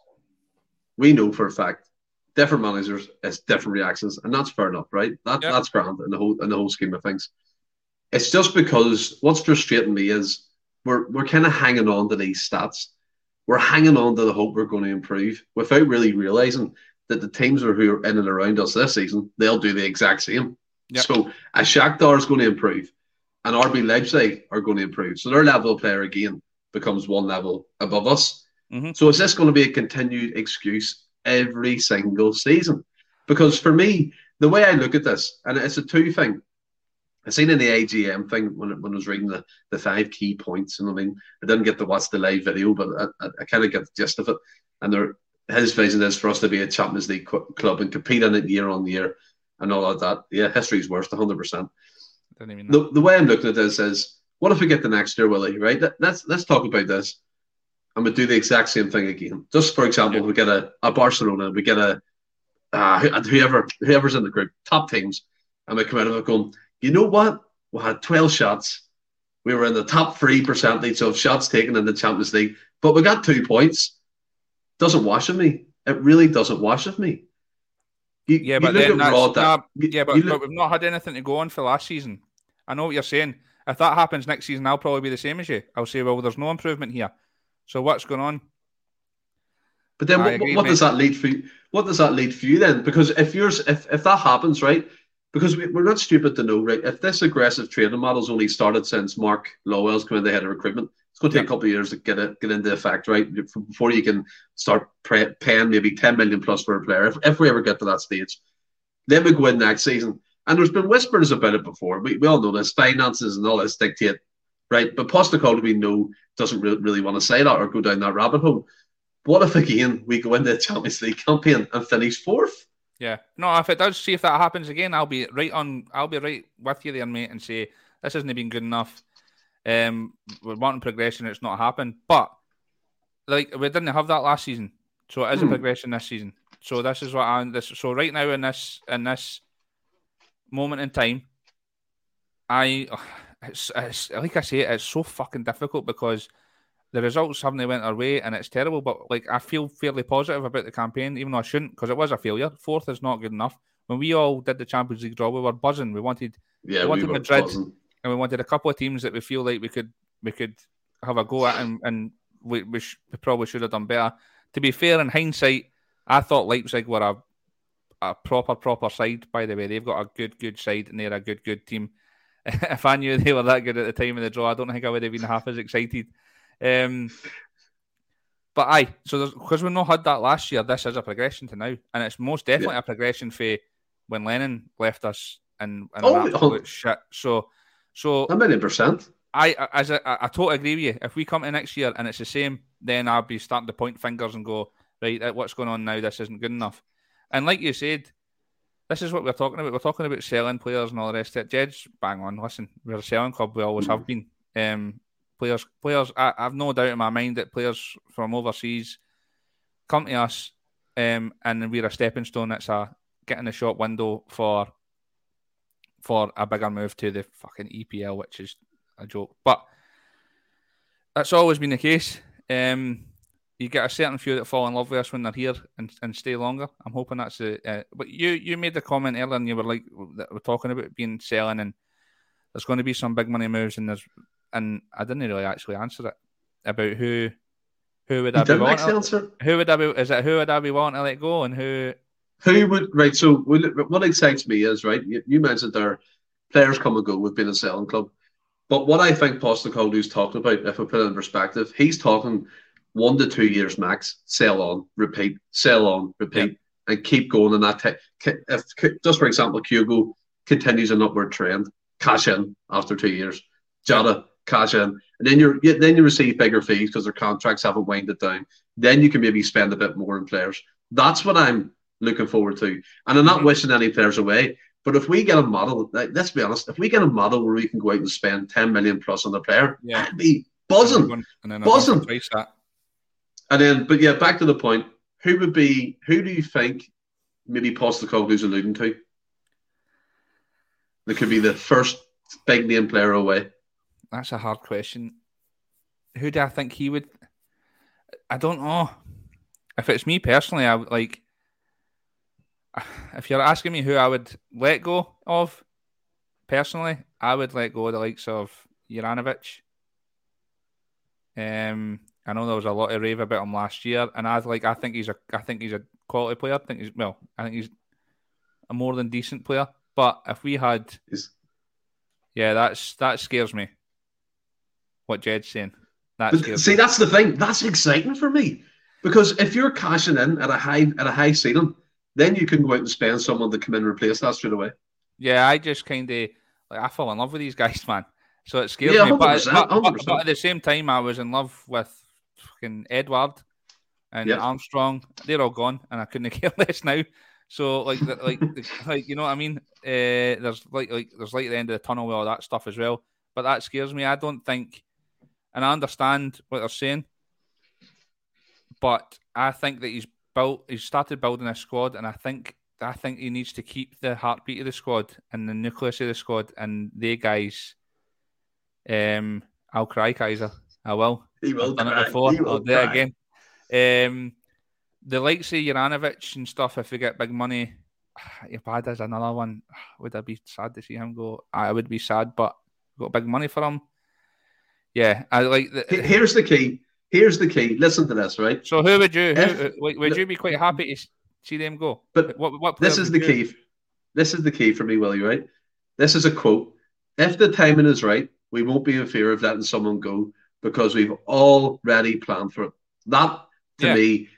we know for a fact different managers has different reactions, and that's fair enough, right? That yep. that's grand in the whole in the whole scheme of things. It's just because what's frustrating me is we're we're kind of hanging on to these stats. We're hanging on to the hope we're going to improve without really realizing that the teams who are in and around us this season, they'll do the exact same. Yep. So a Shakhtar is going to improve, and RB Leipzig are going to improve. So their level of player again becomes one level above us. Mm-hmm. So is this going to be a continued excuse every single season? Because for me, the way I look at this, and it's a two thing, I seen in the AGM thing when, when I was reading the, the five key points, and I mean, I didn't get to watch the live video, but I, I, I kind of get the gist of it. And there, his vision is for us to be a Champions League club and compete in it year on year and all of that. Yeah, history's worst, 100%. The, the way I'm looking at this is, what if we get the next year, Willie, right? Let's, let's talk about this. I'm to do the exact same thing again. Just for example, yeah. we get a, a Barcelona, we get a uh, whoever whoever's in the group, top teams, and we come out of it going, you know what? We had 12 shots. We were in the top three percentage of shots taken in the Champions League, but we got two points. Doesn't wash with me. It really doesn't wash with me. You, yeah, but then that's, nah, yeah, but, look, but we've not had anything to go on for last season. I know what you're saying. If that happens next season, I'll probably be the same as you. I'll say, well, there's no improvement here. So what's going on? But then, what, agree, what does that lead for you? What does that lead for you then? Because if yours, if if that happens, right? Because we, are not stupid to know, right? If this aggressive trading model's only started since Mark Lawwell's come in the head of recruitment, it's going to take yeah. a couple of years to get it get into effect, right? Before you can start pay, paying maybe ten million plus for a player, if, if we ever get to that stage, then we go in next season. And there's been whispers about it before. We, we all know this finances and all this dictate, right? But Postecoglou, we know, doesn't really, really want to say that or go down that rabbit hole. What if again we go into the Champions League campaign and finish fourth? Yeah, no. If it does, see if that happens again, I'll be right on. I'll be right with you there, mate, and say this hasn't been good enough. Um, we're wanting progression. It's not happened, but like we didn't have that last season, so it is hmm. a progression this season. So this is what I'm. This so right now in this in this moment in time, I it's, it's like I say, it's so fucking difficult because the results haven't went our way and it's terrible. But like I feel fairly positive about the campaign, even though I shouldn't because it was a failure. Fourth is not good enough. When we all did the Champions League draw, we were buzzing. We wanted, yeah, we wanted we Madrid, buzzing. and we wanted a couple of teams that we feel like we could we could have a go at, and, and we we, sh- we probably should have done better. To be fair, in hindsight, I thought Leipzig were a a proper proper side. By the way, they've got a good good side, and they're a good good team. if I knew they were that good at the time of the draw, I don't think I would have been half as excited. Um, but aye, so because we've not had that last year, this is a progression to now, and it's most definitely yeah. a progression for when Lennon left us and and oh, absolute oh. shit. So, so a million percent. I as I, I, I totally agree with you. If we come to next year and it's the same, then I'll be starting to point fingers and go, right, what's going on now? This isn't good enough. And like you said, this is what we're talking about. We're talking about selling players and all the rest of it. Jed's bang on. Listen, we're a selling club. We always have been. Um, Players, players. I, have no doubt in my mind that players from overseas come to us, um, and we're a stepping stone. It's a getting a shop window for for a bigger move to the fucking EPL, which is a joke. But that's always been the case. Um, you get a certain few that fall in love with us when they're here and, and stay longer. I'm hoping that's the. Uh, but you you made the comment earlier, and you were like, that we're talking about being selling, and there's going to be some big money moves, and there's and I didn't really actually answer it about who who would I be wanting? Answer. Who would I be? Is it who would I be wanting to let go, and who? Who would right? So what excites me is right. You, you mentioned there players come and go. We've been a selling club, but what I think Postecoglou's talking about, if we put it in perspective, he's talking one to two years max. Sell on, repeat, sell on, repeat, yep. and keep going in that. T- if just for example, Kyogo continues an upward trend, cash in after two years. Jota cash in, and then you then you receive bigger fees because their contracts haven't winded down. Then you can maybe spend a bit more on players. That's what I'm looking forward to, and I'm not mm-hmm. wishing any players away. But if we get a model, like, let's be honest, if we get a model where we can go out and spend 10 million plus on the player, yeah. I'd be buzzing, and then buzzing. And then, but yeah, back to the point. Who would be? Who do you think maybe Postecoglou's alluding to? That could be the first big name player away that's a hard question. Who do I think he would? I don't know. If it's me personally, I would like. If you're asking me who I would let go of, personally, I would let go of the likes of Juranovic. Um, I know there was a lot of rave about him last year, and I like. I think he's a. I think he's a quality player. I think he's well. I think he's a more than decent player. But if we had, yeah, that's that scares me what Jed's saying. That's see, that's the thing. That's exciting for me because if you're cashing in at a high at a high ceiling, then you can go out and spend someone to come in and replace that straight away. Yeah, I just kind of like I fall in love with these guys, man. So it scares Yeah, me. But, but, but, at the same time, I was in love with fucking Edouard and Yes. Armstrong. They're all gone, and I couldn't care less now. So like, the- like, like you know what I mean? Uh, there's like, like there's at the end of the tunnel with all that stuff as well. But that scares me. I don't think, and I understand what they're saying, but I think that he's built. He's started building a squad, and I think I think he needs to keep the heartbeat of the squad and the nucleus of the squad, and they guys. Um, I'll cry, Kaiser. I will. He will I've done cry. it before. He will I'll do it again. Um, the likes of Juranovic and stuff. If we get big money, Abada is another one. Would I be sad to see him go? I would be sad, but got big money for him. Yeah, I like. The, Here's the key. Here's the key. Listen to this, right? so who would you? Who, If- like, uh, would you be quite happy to see them go? But what? What? This is the you- key. This is the key for me, Willie, right? This is a quote. If the timing is right, we won't be in fear of letting someone go because we've already planned for it. That, to Yeah. me,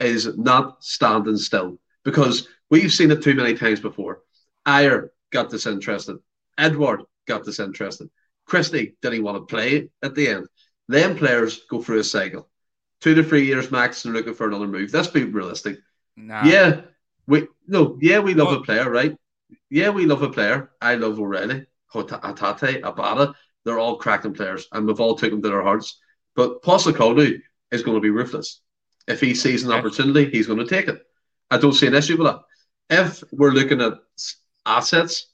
is not standing still because we've seen it too many times before. Ajer got disinterested. Edouard got disinterested. Christie didn't want to play at the end. Then players go through a cycle. Two to three years max, they're looking for another move. Let's be realistic. Nah. Yeah, we no, yeah, we love Well- a player, right? Yeah, we love a player. I love O'Riley, Hatate, Abada. They're all cracking players, and we've all taken them to their hearts. But Postecoglou is going to be ruthless. If he sees an opportunity, he's going to take it. I don't see an issue with that. If we're looking at assets,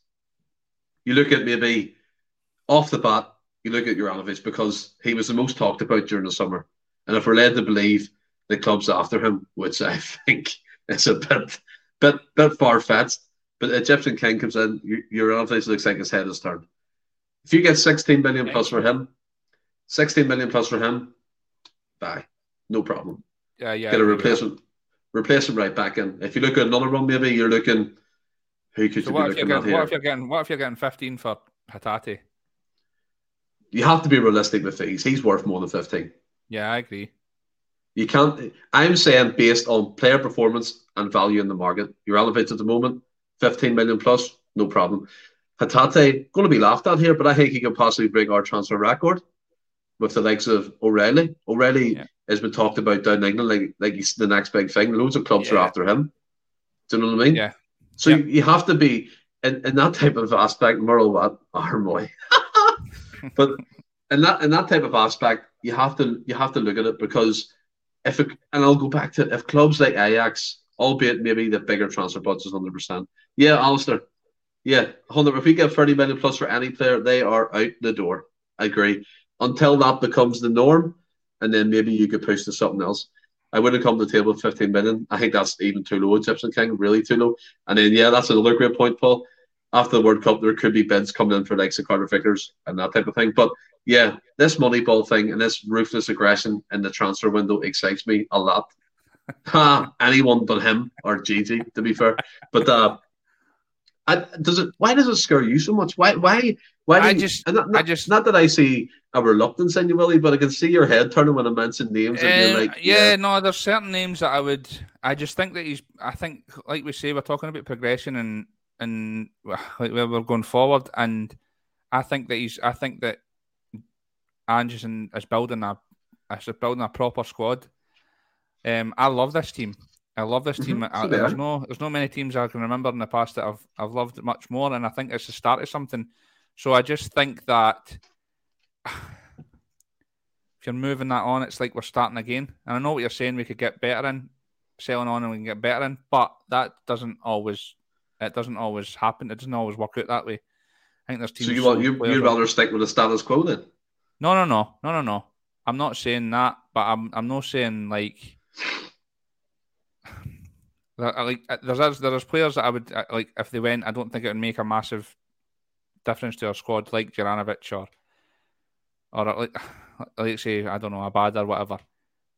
you look at maybe off the bat, you look at Juranovic because he was the most talked about during the summer. And if we're led to believe the club's after him, which I think is a bit bit bit far fetched, but Egyptian King comes in, Juranovic looks like his head is turned. If you get 16 million plus for him, 16 million plus for him, bye. No problem. Yeah, yeah. Get a with replacement. Replace him right back in. If you look at another one, maybe you're looking who could So you what be looking at getting? What if you're getting? What if you're getting 15 for Hatate? You have to be realistic with fees. He's worth more than 15. Yeah, I agree. You can't. I'm saying based on player performance and value in the market, you're elevated at the moment, 15 million plus, no problem. Hatate going to be laughed at here, but I think he can possibly break our transfer record with the likes of O'Riley. O'Riley Yeah. has been talked about down in England like like he's the next big thing. Loads of clubs are after him. Do you know what I mean? Yeah. So Yeah. you, you have to be in, in that type of aspect, Merle Armoy. But in that in that type of aspect, you have to you have to look at it because if it, and I'll go back to if clubs like Ajax, albeit maybe the bigger transfer budget hundred percent. Yeah, Alistair. Yeah, hundred. If we get thirty million plus for any player, they are out the door. I agree. Until that becomes the norm, and then maybe you could push to something else. I wouldn't come to the table with 15 million. I think that's even too low, Egyptian King, really too low. And then, yeah, that's another great point, Paul. After the World Cup, there could be bids coming in for like Carter Vickers and that type of thing. But yeah, this Moneyball thing and this ruthless aggression in the transfer window excites me a lot. ha, anyone but him or Gigi, to be fair. But uh, I, does it? Why does it scare you so much? Why? Why? Why? I just- not, not, I just- not that I see a reluctance in you, Willie, but I can see your head turning when I mention names. and Um, you're like, yeah, no, there's certain names that I would. I just think that he's. I think, like we say, we're talking about progression and and like where we're going forward, and I think that he's. I think that Anderson is building a, is building a proper squad. Um, I love this team. I love this team. Mhm, I, there's no, there's no many teams I can remember in the past that I've I've loved much more, and I think it's the start of something. So I just think that if you're moving that on, it's like we're starting again. And I know what you're saying. We could get better in selling on, and we can get better in, but that doesn't always. It doesn't always happen. It doesn't always work out that way. I think there's teams. So you want you you'd rather stick with the status quo then? no, no, no, no, no, no. I'm not saying that, but I'm I'm not saying like. Like uh, there's there's there's players that I would uh, like if they went. I don't think it would make a massive difference to our squad, like Juranovic or or uh, like like say I don't know Abad or whatever.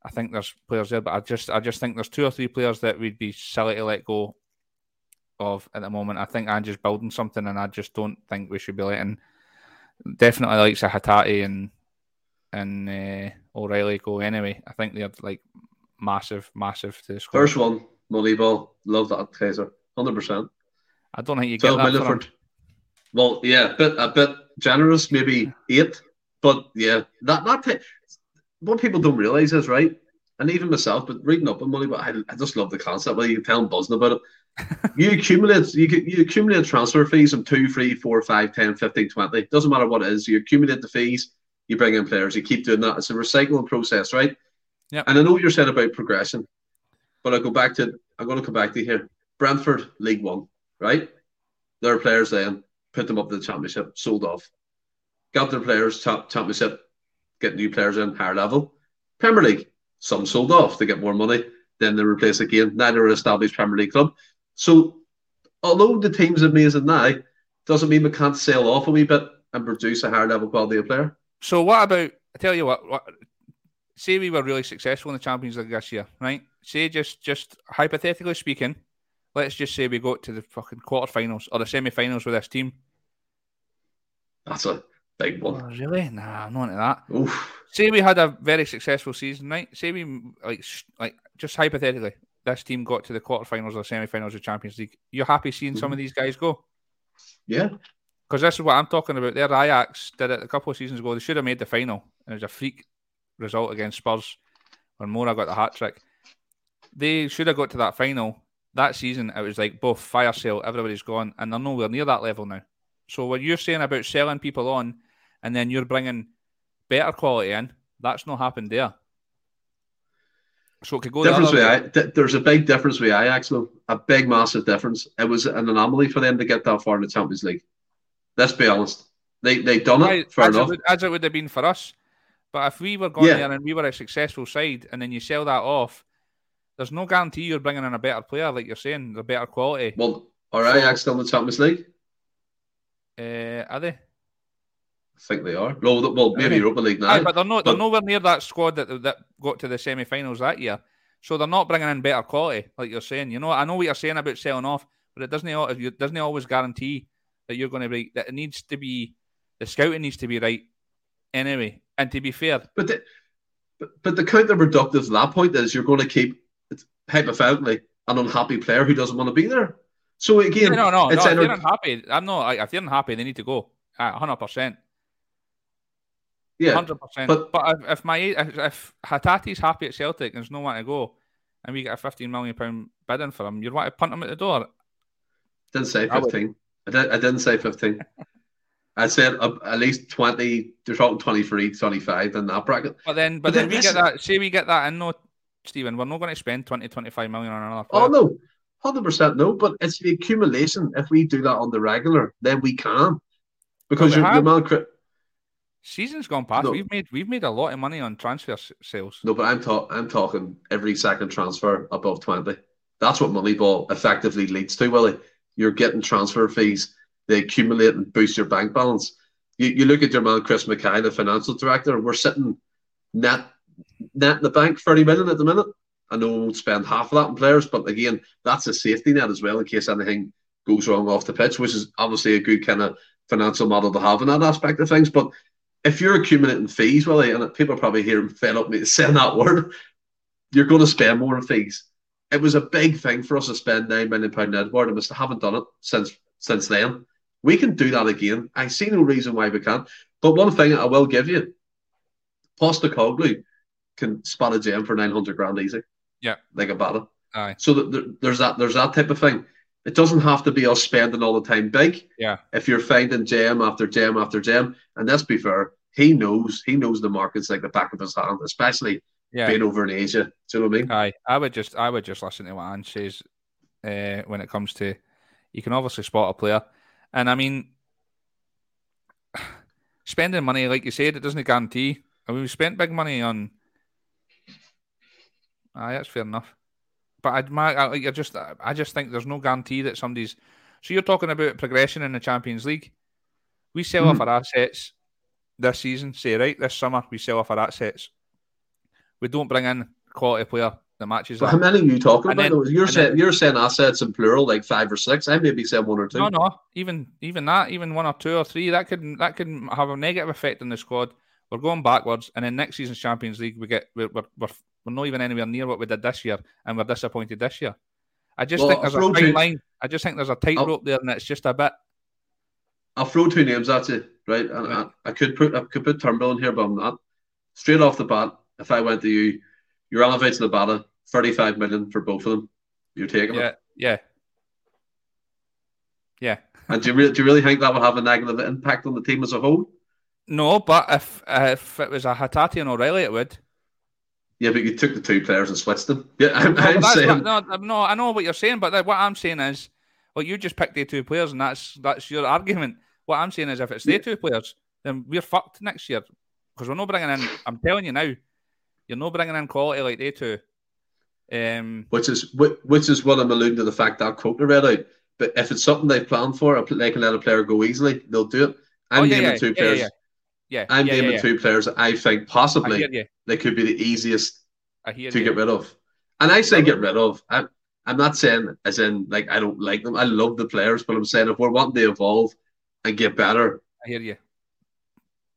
I think there's players there, but I just I just think there's two or three players that we'd be silly to let go of at the moment. I think Ange's building something, and I just don't think we should be letting definitely like Sahatati and and uh, O'Riley go anyway. I think they're like massive, massive to the squad. First one, Moneyball. Love that, Kaiser. 100%. I don't think you get that for. Well, yeah, a bit a bit generous, maybe eight. But yeah, that that t- what people don't realize is right, and even myself, but reading up on money, but I, I just love the concept. Well, you can tell I'm buzzing about it. you accumulate you you accumulate transfer fees of two, three, four, five, 10, 15, 20. Doesn't matter what it is. You accumulate the fees, you bring in players, you keep doing that. It's a recycling process, right? Yeah. And I know what you're saying about progression, but I go back to I'm going to come back to here. Brentford League One, right? There are players then put them up to the championship, sold off. Got their players top championship, get new players in higher level. Premier League, some sold off to get more money, then they replace again. Neither an established Premier League club. So although the team's amazing now, doesn't mean we can't sell off a wee bit and produce a higher level quality of player. So what about? I tell you what, what. Say we were really successful in the Champions League this year, right? Say just just hypothetically speaking, let's just say we go to the fucking quarterfinals or the semi-finals with this team. That's a big one. Oh, really? Nah, I'm not into that. Oof. Say we had a very successful season, right? Say we like like just hypothetically, this team got to the quarterfinals or semi-finals of Champions League. You're happy seeing some of mm-hmm. these guys go? Yeah. Because this is what I'm talking about. Their Ajax did it a couple of seasons ago. They should have made the final. And it was a freak result against Spurs when Moura got the hat trick. They should have got to that final. That season, it was like both fire sale, everybody's gone, and they're nowhere near that level now. So what you're saying about selling people on, and then you're bringing better quality in, that's not happened there. So it could go the difference other with way. I, th- there's a big difference with Ajax though. A big massive difference. It was an anomaly for them to get that far in the Champions League. Let's be honest. They they done it, Right, fair as, it enough. would, as it would have been for us. But if we were going Yeah. there and we were a successful side, and then you sell that off, there's no guarantee you're bringing in a better player, like you're saying, a better quality. Well, are So- Ajax still in the Champions League? Uh, are they? I think they are. No, well, maybe Aye. Europa League now. Aye, but they're not. They're nowhere near that squad that that got to the semi-finals that year. So they're not bringing in better quality, like you're saying. You know, I know what you're saying about selling off, but it doesn't. It doesn't always guarantee that you're going to be. That it needs to be. The scouting needs to be right. Anyway, and to be fair, But the, but, but the counterproductive to that point is you're going to keep hypothetically an unhappy player who doesn't want to be there. So again, no, no, no. it's If either- they're unhappy, I'm not. like, If they're unhappy, they need to go. hundred percent, yeah, hundred percent. but- But if, if my if, if Hatate's happy at Celtic and there's no one to go, and we get a fifteen million pound bidding for him, you'd want to punt him at the door. didn't say 15. I, did, I didn't say 15. I said uh, at least 20, they're talking 23, 25 in that bracket. But then, but, But then then we get that. Say we get that in, no, Stephen. We're not going to spend 20, 25 million on another player. Oh, no, 100% no, but it's the accumulation. If we do that on the regular, then we can. Because we your, your have. man, Chris- Season's gone past. No. We've made we've made a lot of money on transfer s- sales. no, but I'm, talk, I'm talking every second transfer above 20. That's what Moneyball effectively leads to, Willie. You're getting transfer fees, they accumulate and boost your bank balance. You, you look at your man, Chris Mackay, the financial director, we're sitting net, net in the bank 30 million at the minute. I know we won't spend half of that on players, but again, that's a safety net as well in case anything goes wrong off the pitch, which is obviously a good kind of financial model to have in that aspect of things. But if you're accumulating fees, Willie, and people probably hear fed up me saying that word, you're going to spend more on fees. It was a big thing for us to spend nine million pound in Edouard, and we still haven't done it since since then. We can do that again. I see no reason why we can't. But one thing I will give you, Postecoglou can spot a gem for nine hundred grand easy. Yeah. like a batter. Aye. So that there's that there's that type of thing. It doesn't have to be us spending all the time big. Yeah. If you're finding gem after gem after gem, and let's be fair, he knows he knows the markets like the back of his hand, especially Yeah. being over in Asia. Do you know what I mean? Aye, I would just I would just listen to what Anne says uh, when it comes to you can obviously spot a player, and I mean spending money like you said it doesn't guarantee. I mean we spent big money on. Aye, that's fair enough, but I'd my I, I just I just think there's no guarantee that somebody's. So you're talking about progression in the Champions League. We sell off Mhm. our assets this season. Say right this summer we sell off our assets. We don't bring in quality player that matches But how many are you talking And about? then- you're saying then- you're saying assets in plural, like five or six. I maybe said one or two. No, no, even even that, even one or two or three, that could that could have a negative effect on the squad. We're going backwards, and in next season's Champions League, we get we're we're, we're, we're not even anywhere near what we did this year, and we're disappointed this year. I just Well, think there's a fine line. I just think there's a tightrope there, and it's just a bit. I'll throw two names at you, right? And Right. I, I could put I could put Turnbull in here, but I'm not. Straight off the bat, if I went to you, Juranovic the Abada, 35 million for both of them. You're taking Yeah, it. yeah, yeah. And do you, really, do you really think that would have a negative impact on the team as a whole? No, but if if it was a Hatate and O'Riley, it would. Yeah, but you took the two players and switched them. Yeah, I'm, No, I'm saying. not- no, no, I know what you're saying, but what I'm saying is, well, you just picked the two players, and that's that's your argument. What I'm saying is, if it's the two players, then we're fucked next year because we're not bringing in. I'm telling you now, you're not bringing in quality like they two. Um, which is which is what I'm alluding to the fact that quote I read out. But if it's something they've planned for, they can let a player go easily. They'll do it. I'm oh, yeah, naming yeah, two yeah, players. Yeah, I'm yeah, naming yeah, yeah. two players that I think I possibly you. they could be the easiest I to you. get rid of. And I say get rid of. I'm, I'm not saying as in like I don't like them. I love the players, but I'm saying if we're wanting to evolve and get better, I hear you.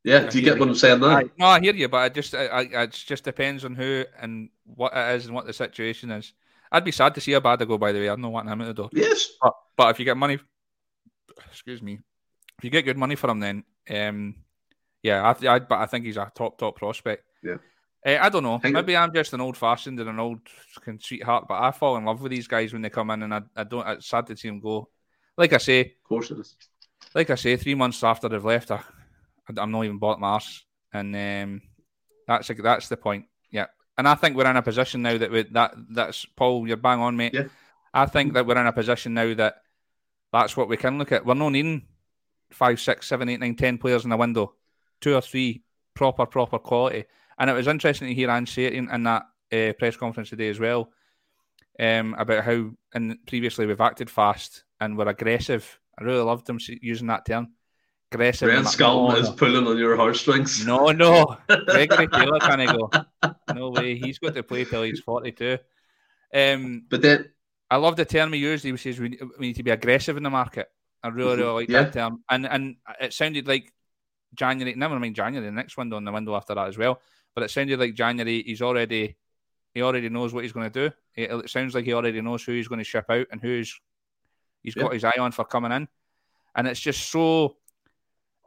yeah. I Do you get what I'm saying now? I, no, I hear you, but it just I, I, it just depends on who and what it is and what the situation is. I'd be sad to see Abada go. By the way, I'm not wanting him at the door. Yes. But, but if you get money, excuse me, if you get good money for him, then um, yeah, I, th- I but I think he's a top top prospect. Yeah. Uh, I don't know. Think- Maybe I'm just an old fashioned and an old sweetheart, but I fall in love with these guys when they come in, and I, I don't. It's sad to see them go. Like I say, Of course it is. like I say, three months after they've left, I, I'm not even bought my arse, and um, that's that's the point. Yeah, and I think we're in a position now that we, that that's Paul. You're bang on, mate. Yeah. I think that we're in a position now that that's what we can look at. We're not needing five, six, seven, eight, nine, ten players in the window, two or three proper, proper quality. And it was interesting to hear Ange say it in, that uh, press conference today as well um, about how and previously we've acted fast and we're aggressive. I really loved him using that term. Aggressive. Like, Scully no, is pulling on your heartstrings. no, no. Gregory Taylor can't go. No way. He's got to play till he's 42. Um, But then, I love the term he used. He says we, we need to be aggressive in the market. I really, really like Mm-hmm. Yeah. that term. And and it sounded like January, never mind January, the next window and the window after that as well. But it sounded like January, he's already he already knows what he's going to do. It, it sounds like he already knows who he's going to ship out and who's he's got his eye on for coming in. And it's just so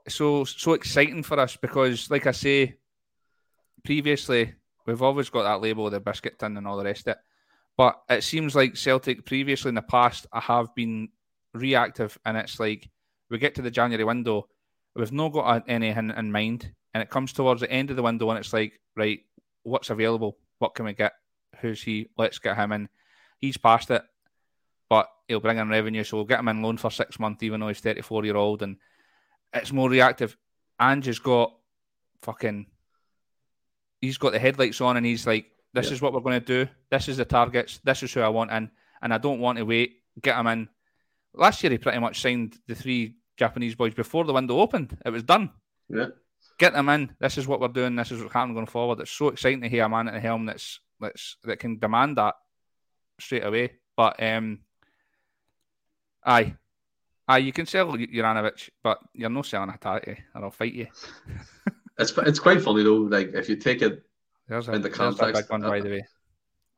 so so exciting for us because like I say, previously we've always got that label of the biscuit tin and all the rest of it. But it seems like Celtic previously in the past I have been reactive and it's like we get to the January window, we've not got anything in mind, and it comes towards the end of the window and it's like, right, what's available? What can we get? Who's he? Let's get him in. He's past it, but he'll bring in revenue, so we'll get him in loan for six months, even though he's 34 year old, and it's more reactive. Ange has got fucking he's got the headlights on and he's like, This Yeah. is what we're going to do. This is the targets. This is who I want in. And I don't want to wait. Get him in. Last year, he pretty much signed the three Japanese boys before the window opened. It was done. yeah. Get them in. This is what we're doing. This is what's happening going forward. It's so exciting to hear a man at the helm that's that's that can demand that straight away. But um, aye, aye, you can sell Juranovic, but you're not selling Hatate, or I'll fight you. It's it's quite funny though. Like if you take it, There's a, In the a context, one, by the way.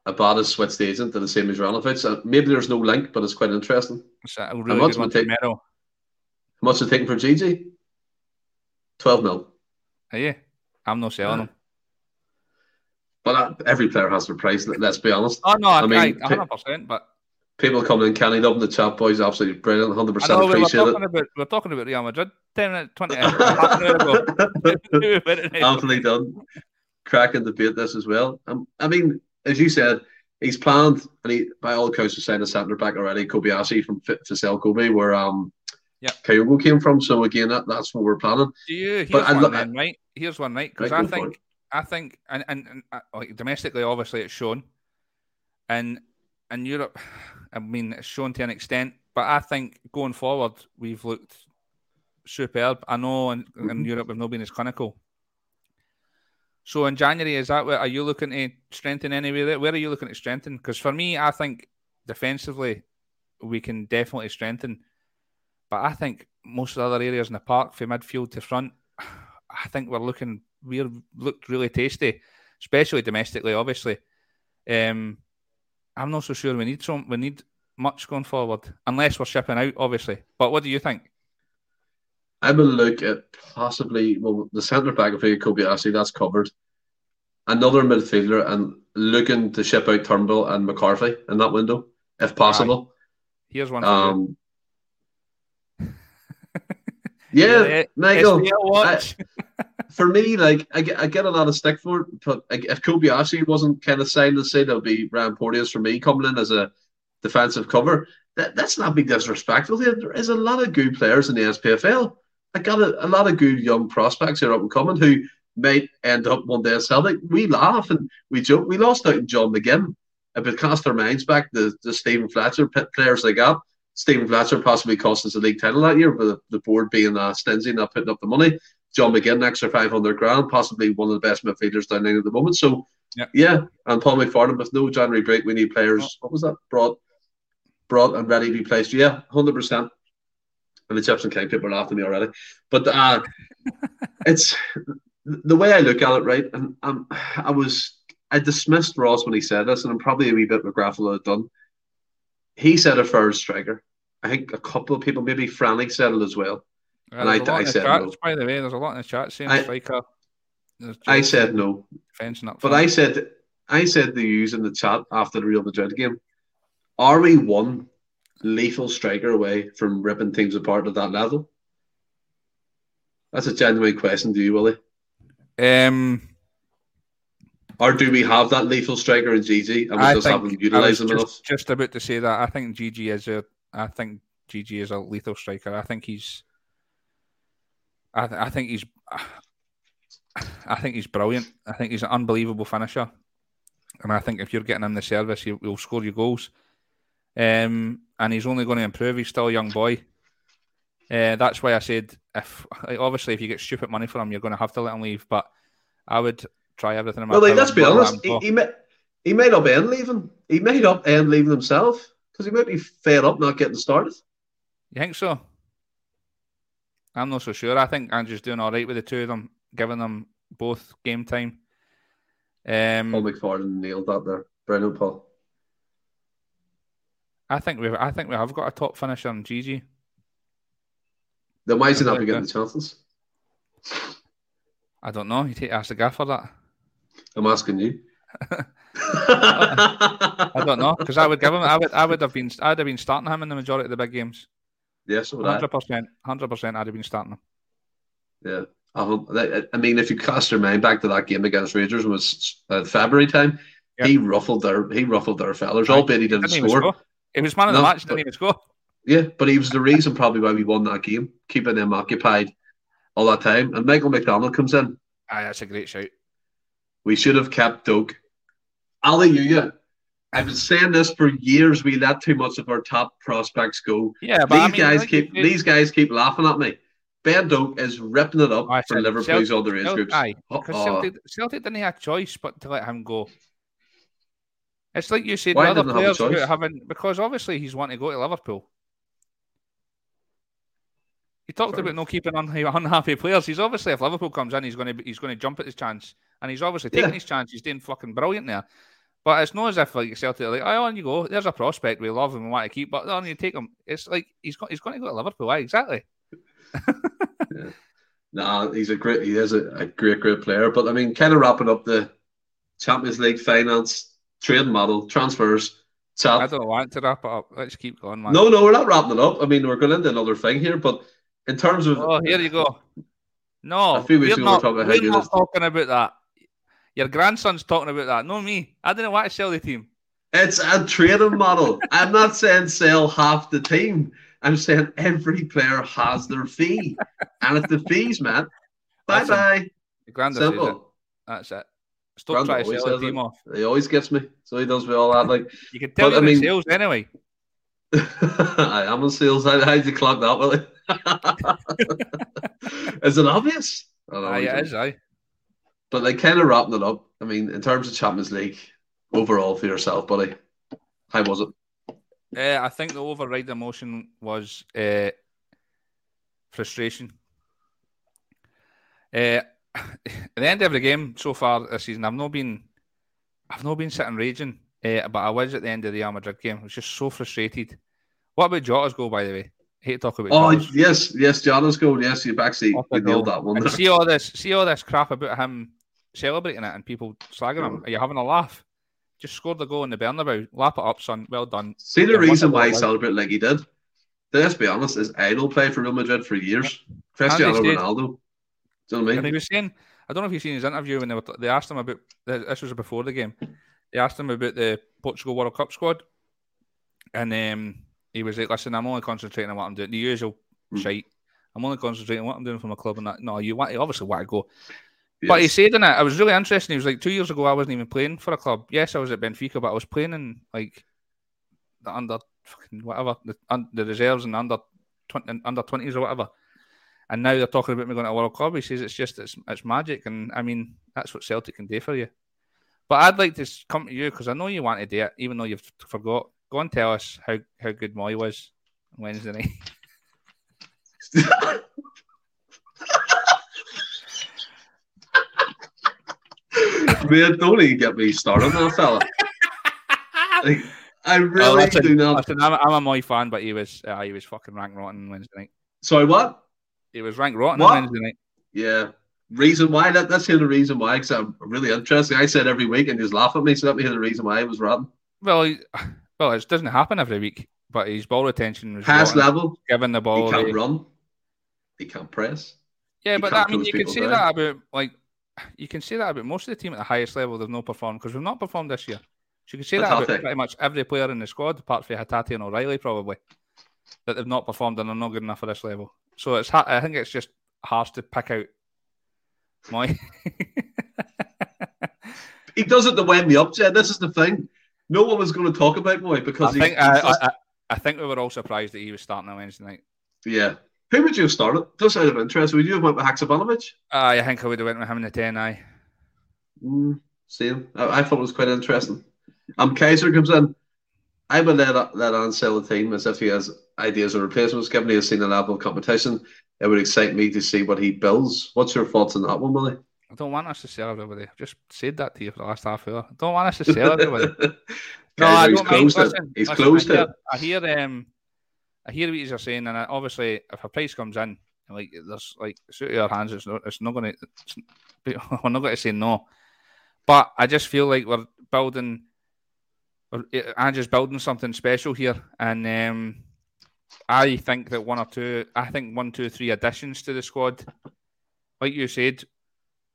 Abada switched agent to the same as Juranovic. Uh, maybe there's no link, but it's quite interesting. It's a really good one for take- Mero. How much are taking for Gigi? Twelve mil. Are you? I'm not selling Aye. them. But uh, every player has their price. let- Let's be honest. Oh no, I, I mean, I, 100%. But People coming in, Kenny Dublin, the chat boys, absolutely brilliant. Hundred I percent know we were appreciate talking about we're talking about Real Madrid 10 minutes, 20 half an hour ago. it. Minutes. Anthony Dunn, cracking debate this as well. Um, I mean, as you said, he's planned, and he by all accounts has signed a centre back already, Kobayashi from Vissel Kobe, where um, Yeah. Kyogo came from. So again, that, that's what we're planning. Do you? Here's But one then, right? Here's one, right? Because Right, I think, I think, and, and, and uh, like domestically, obviously, it's shown, and in Europe, I mean, it's shown to an extent. But I think going forward, we've looked superb. I know in, in Mhm. Europe we've not been as clinical. So in January, is that what are you looking to strengthen anyway? Where are you looking to strengthen? Because for me, I think defensively we can definitely strengthen. But I think most of the other areas in the park, from midfield to front, I think we're looking we're looked really tasty, especially domestically. Obviously, um, I'm not so sure we need some we need much going forward unless we're shipping out. Obviously, but what do you think? I will look at possibly well the centre back of Kobayashi that's covered. Another midfielder and looking to ship out Turnbull and McCarthy in that window if possible. Here's one. Um, yeah, yeah, Michael. I, for me, like I get, I get a lot of stick for it, but if Kobayashi wasn't kind of signed to say there'll be Ryan Porteous for me coming in as a defensive cover, that, that's not be disrespectful. There is a lot of good players in the SPFL. I got a, a lot of good young prospects here up and coming who might end up one day at Celtic. We laugh and we joke. We lost out in John McGinn. but cast our minds back, the, the Stephen Fletcher players they got, Stephen Fletcher possibly cost us a league title that year, but the board being uh, stingy, not putting up the money. John McGinn, extra 500 grand, possibly one of the best midfielders down there at the moment. So, yeah, yeah. and Paul McFarland with no January break, we need players. Oh. What was that? Brought, brought and ready to be placed. Yeah, 100%. And the Egyptian King people are laughing at me already. But uh, it's the way I look at it, right? And um, I was, I dismissed Ross when he said this, and I'm probably a wee bit McGrathel had done. He said a first striker. I think a couple of people, maybe Franny said it as well. Yeah, and I, I said chats, no. By the way, there's a lot in the chat saying I, striker. I said no. But I said I said to use in the chat after the Real Madrid game, are we one lethal striker away from ripping teams apart at that level? That's a genuine question to you, Willie. Um, or do we have that lethal striker in GG and we I just haven't utilised him just, enough? Just about to say that I think GG is a I think GG is a lethal striker. I think he's I, th- I think he's I think he's brilliant. I think he's an unbelievable finisher, and I think if you're getting him the service, he, will score your goals. Um, and he's only going to improve. He's still a young boy. Uh, that's why I said if obviously if you get stupid money for him, you're going to have to let him leave. But I would try everything. In my well, let's be honest. He, he, may he may not end leaving. He may not end leaving himself because he might be fed up not getting started. You think so? I'm not so sure. I think Andrew's doing all right with the two of them, giving them both game time. Um, Paul McFarland nailed that there. Brendan Paul. I think we I think we have got a top finisher in GG. Then why is he not getting the chances? I don't know. You take ask the gaffer that. I'm asking you. I don't know because I would give him. I would. I would have been. I'd have been starting him in the majority of the big games. Yes, hundred percent, hundred percent. I'd have been starting him. Yeah, I, I mean, if you cast your mind back to that game against Rangers was uh, February time, yep. he ruffled their he ruffled their fellas. Right. Albeit he didn't, didn't score. It was man of the match. Didn't even score. Yeah, but he was the reason probably why we won that game, keeping them occupied all that time. And Michael McDonald comes in. Aye, that's a great shout. We should have kept Doak. Hallelujah. I've been saying this for years. We let too much of our top prospects go. Yeah, these I mean, guys like keep these guys keep laughing at me. Ben Doak is ripping it up oh, for Liverpool's other age groups. Aye, because Celtic, Celtic didn't have a choice but to let him go. It's like you said, Why the other players have having because obviously he's wanting to go to Liverpool. He talked Sorry. about no keeping on unhappy players. He's obviously if Liverpool comes in, he's going to he's going to jump at his chance, and he's obviously taking yeah. his chance. He's doing fucking brilliant there. But it's not as if like Celtic are like, oh, on you go. There's a prospect we love and we want to keep, but on you take him. It's like he's got he's going to go to Liverpool. Why exactly? yeah. Nah, he's a great. He is a, a, great, great player. But I mean, kind of wrapping up the Champions League finance trade model transfers. I don't want to wrap it up. Let's keep going, man. No, no, we're not wrapping it up. I mean, we're going into another thing here, but in terms of oh, here you go. No, a few weeks we're, not, we're, we're not talking about that. Your grandson's talking about that, not me. I didn't want to sell the team. It's a trading model. I'm not saying sell half the team. I'm saying every player has their fee. and if the fees, man, bye bye. Simple. That's it. Stop trying to sell the team it. off. He always gets me. So he does me all that. Like you can tell but, I mean, sales anyway. I am in sales. How, did you clock that, Willie? is it obvious? I don't know. Aye, it is, aye. But like kind of wrapping it up. I mean, in terms of Champions League overall for yourself, buddy, how was it? Uh, I think the override emotion was uh, frustration. Uh, at the end of the game so far this season, I've not been, I've not been sitting raging, uh, but I was at the end of the Real Madrid game. I was just so frustrated. What about Jota's goal, by the way? I hate to talk about. Oh Jonas. yes, yes, Jota's goal. Yes, you've actually Off you nailed that one. See all this, see all this crap about him celebrating it and people slagging him. Are you having a laugh? Just scored the goal in the Bernabeu. Lap it up, son. Well done. See the Yeah, reason why he celebrated like he did. Let's be honest, his idol played for Real Madrid for years. Cristiano Andy Ronaldo. Do you know what I mean? And he was saying, I don't know if you've seen his interview when they were, they asked him about this was before the game. They asked him about the Portugal World Cup squad, and um, he was like, "Listen, I'm only concentrating on what I'm doing. The usual Hmm. shite. I'm only concentrating on what I'm doing for my club." And that, no, you want, you obviously want to go. But he said in it, it was really interesting. He was like, two years ago, I wasn't even playing for a club. Yes, I was at Benfica, but I was playing in like the under fucking whatever, the, un, the reserves and under 20, under 20s or whatever. And now they're talking about me going to a World Club. He says it's just, it's, it's magic. And I mean, that's what Celtic can do for you. But I'd like to come to you because I know you want to do it, even though you've forgot. Go and tell us how, how good Mooy was on Wednesday night. Man, don't even get me started on that fella. Like, I Oh, really listen, do not. listen, I'm, a- I'm a Mooy fan, but he was uh, he was fucking rank rotten Wednesday night. Sorry, what? He was rank rotten What? on Wednesday night. Yeah. Reason why? Let's hear the reason why, because I'm really interested. I said every week and you just laugh at me, so let me hear the reason why he was rotten. Well, he, well, it doesn't happen every week, but his ball retention was Pass rotten, level, giving the ball, he can't away. run, he can't press. Yeah, he but that, I mean, you can people say down. that about like you can say that about most of the team at the highest level. They've not performed because we've not performed this year. So you can say that about pretty much every player in the squad, apart from Hatate and O'Riley, probably that they've not performed and are not good enough for this level. So it's ha- I think it's just harsh to pick out my. He does it to wind me up, Jed. This is the thing. No one was going to talk about Mooy because he's, think I, just- I, I think we were all surprised that he was starting on Wednesday night. yeah. Who would you have started? Just out of interest, would you have went with Haksabanovic? Uh, I think I would have went with him in the ten. I Mm, same. I, I thought it was quite interesting. Um, Kaiser comes in. I would let let on sell the team as if he has ideas of replacements. Given he has seen the level of competition, it would excite me to see what he builds. What's your thoughts on that one, Willie? I don't want us to sell everybody. I've just said that to you for the last half hour. I don't want us to sell everybody. No, I Kaiser, he's don't mind. closed it. He's listen, closed I hear, it. I hear, um, I hear what you're saying, and I, obviously, if a price comes in, like there's like it's out of your hands, it's not, it's not going to, we're not going to say no. But I just feel like we're building, we're, Ange's building something special here, and um, I think that one or two, I think one, two, three additions to the squad, like you said,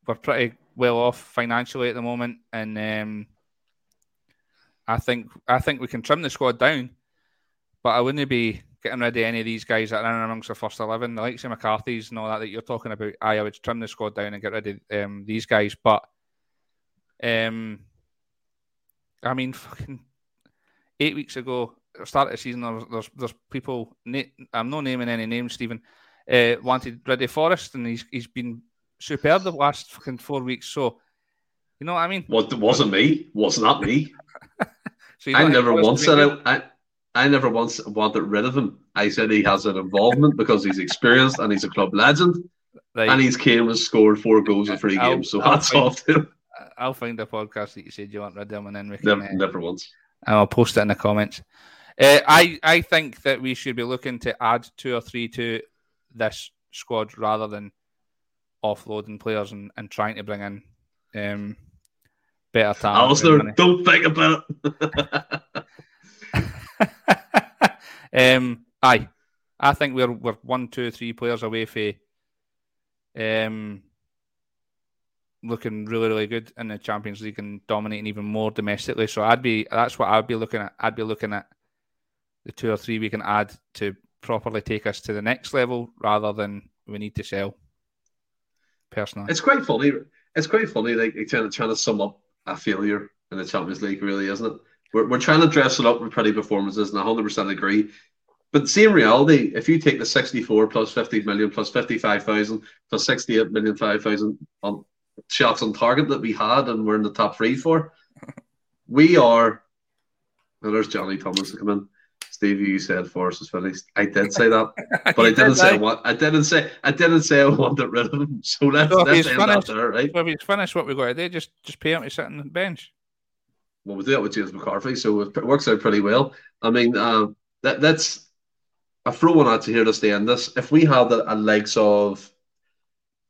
we're pretty well off financially at the moment, and um, I think I think we can trim the squad down, but I wouldn't be getting rid of any of these guys that are in amongst the first eleven, the likes of McCarthy's and all that that you're talking about. I, I would trim the squad down and get rid of um, these guys, but um, I mean, fucking eight weeks ago, start of the season, there's there's, there's people. I'm not naming any names, Stephen. Uh, wanted rid of Forrest, and he's he's been superb the last fucking four weeks. So, you know what I mean? What wasn't me? Was not that me. So I never once said? I, I I never once wanted rid of him. I said he has an involvement because he's experienced and he's a club legend, Right. and he's came and scored four goals in three I'll- games. So I'll hats find- off to him. I'll find a podcast that you said you want rid of him, and then we can. Never, uh, never once. and I'll post it in the comments. Uh, I I think that we should be looking to add two or three to this squad rather than offloading players and, and trying to bring in um, better talent. Alistair, don't think about it. um, aye, I think we're we're one, two, three players away for um, looking really, really good in the Champions League and dominating even more domestically. So I'd be that's what I'd be looking at. I'd be looking at the two or three we can add to properly take us to the next level, rather than we need to sell. Personally, It's quite funny. It's quite funny, like trying to trying to sum up a failure in the Champions League, really, isn't it? We're, we're trying to dress it up with pretty performances, and I hundred percent agree. But see, in reality, if you take the sixty-four plus fifty million plus fifty-five thousand plus sixty-eight million five thousand on shots on target that we had, and we're in the top three for, we are. Well, there's Johnny Thomas to come in. Stevie, you said Forrest is finished. I did say that. but I didn't did, say what I didn't say. I didn't say I wanted rid of him. So let's So let's end that finished- there, right? So if he's finished what we got to do, just just pay him to sit on the bench. Well, we do that with James McCarthy, so it works out pretty well. I mean, uh, that that's a throw one out to here to stay in this. If we had a legs of,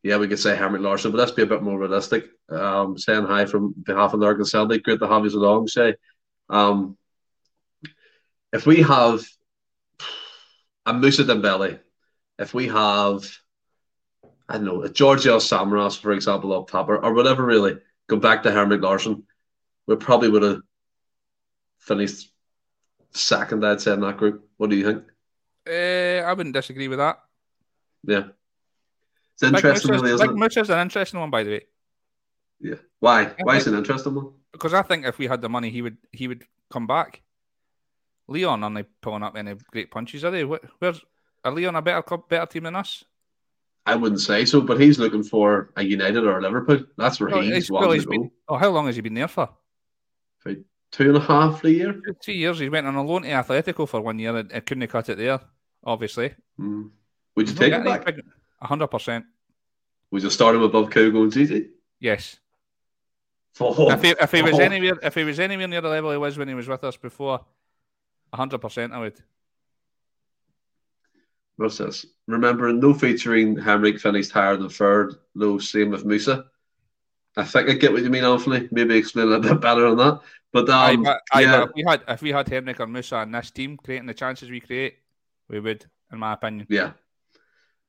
yeah, we could say Henrik Larsson, but let's be a bit more realistic. Um, saying hi from behalf of Lurgan Celtic, great to have you along, Shay. Um, if we have a Moussa Dembele, if we have, I don't know, a Georgios Samaras, for example, up top, or, or whatever, really, go back to Henrik Larsson, we probably would have finished second, I'd say, in that group. What do you think? Uh, I wouldn't disagree with that. Yeah. It's interesting, Big really, isn't it? An interesting one, by the way, Yeah. Why? Why is it an interesting one? because I think if we had the money, he would he would come back. Lyon aren't they pulling up any great punches, are they? Where's are Lyon a better club, better team than us? I wouldn't say so, but he's looking for a United or a Liverpool. That's where Well, he's he's- well, wanting he's to go. Oh, how long has he been there for? Two and a half, three year. Two years. He went on a loan to Atletico for one year and, and couldn't cut it there. Obviously, Mm. Would you take him back? A hundred percent. Would you start him above Kyogo and Gigi? Yes. Oh, If he, if he was oh. anywhere, if he was anywhere near the level he was when he was with us before, a hundred percent, I would. What's this? Remember, no featuring Henrik finished higher than third. No, same with Moussa. I think I get what you mean, Anthony. Maybe explain a bit better on that. But um, aye, yeah, if we had if we had Henrik or Moussa in this team creating the chances we create, we would, in my opinion. yeah,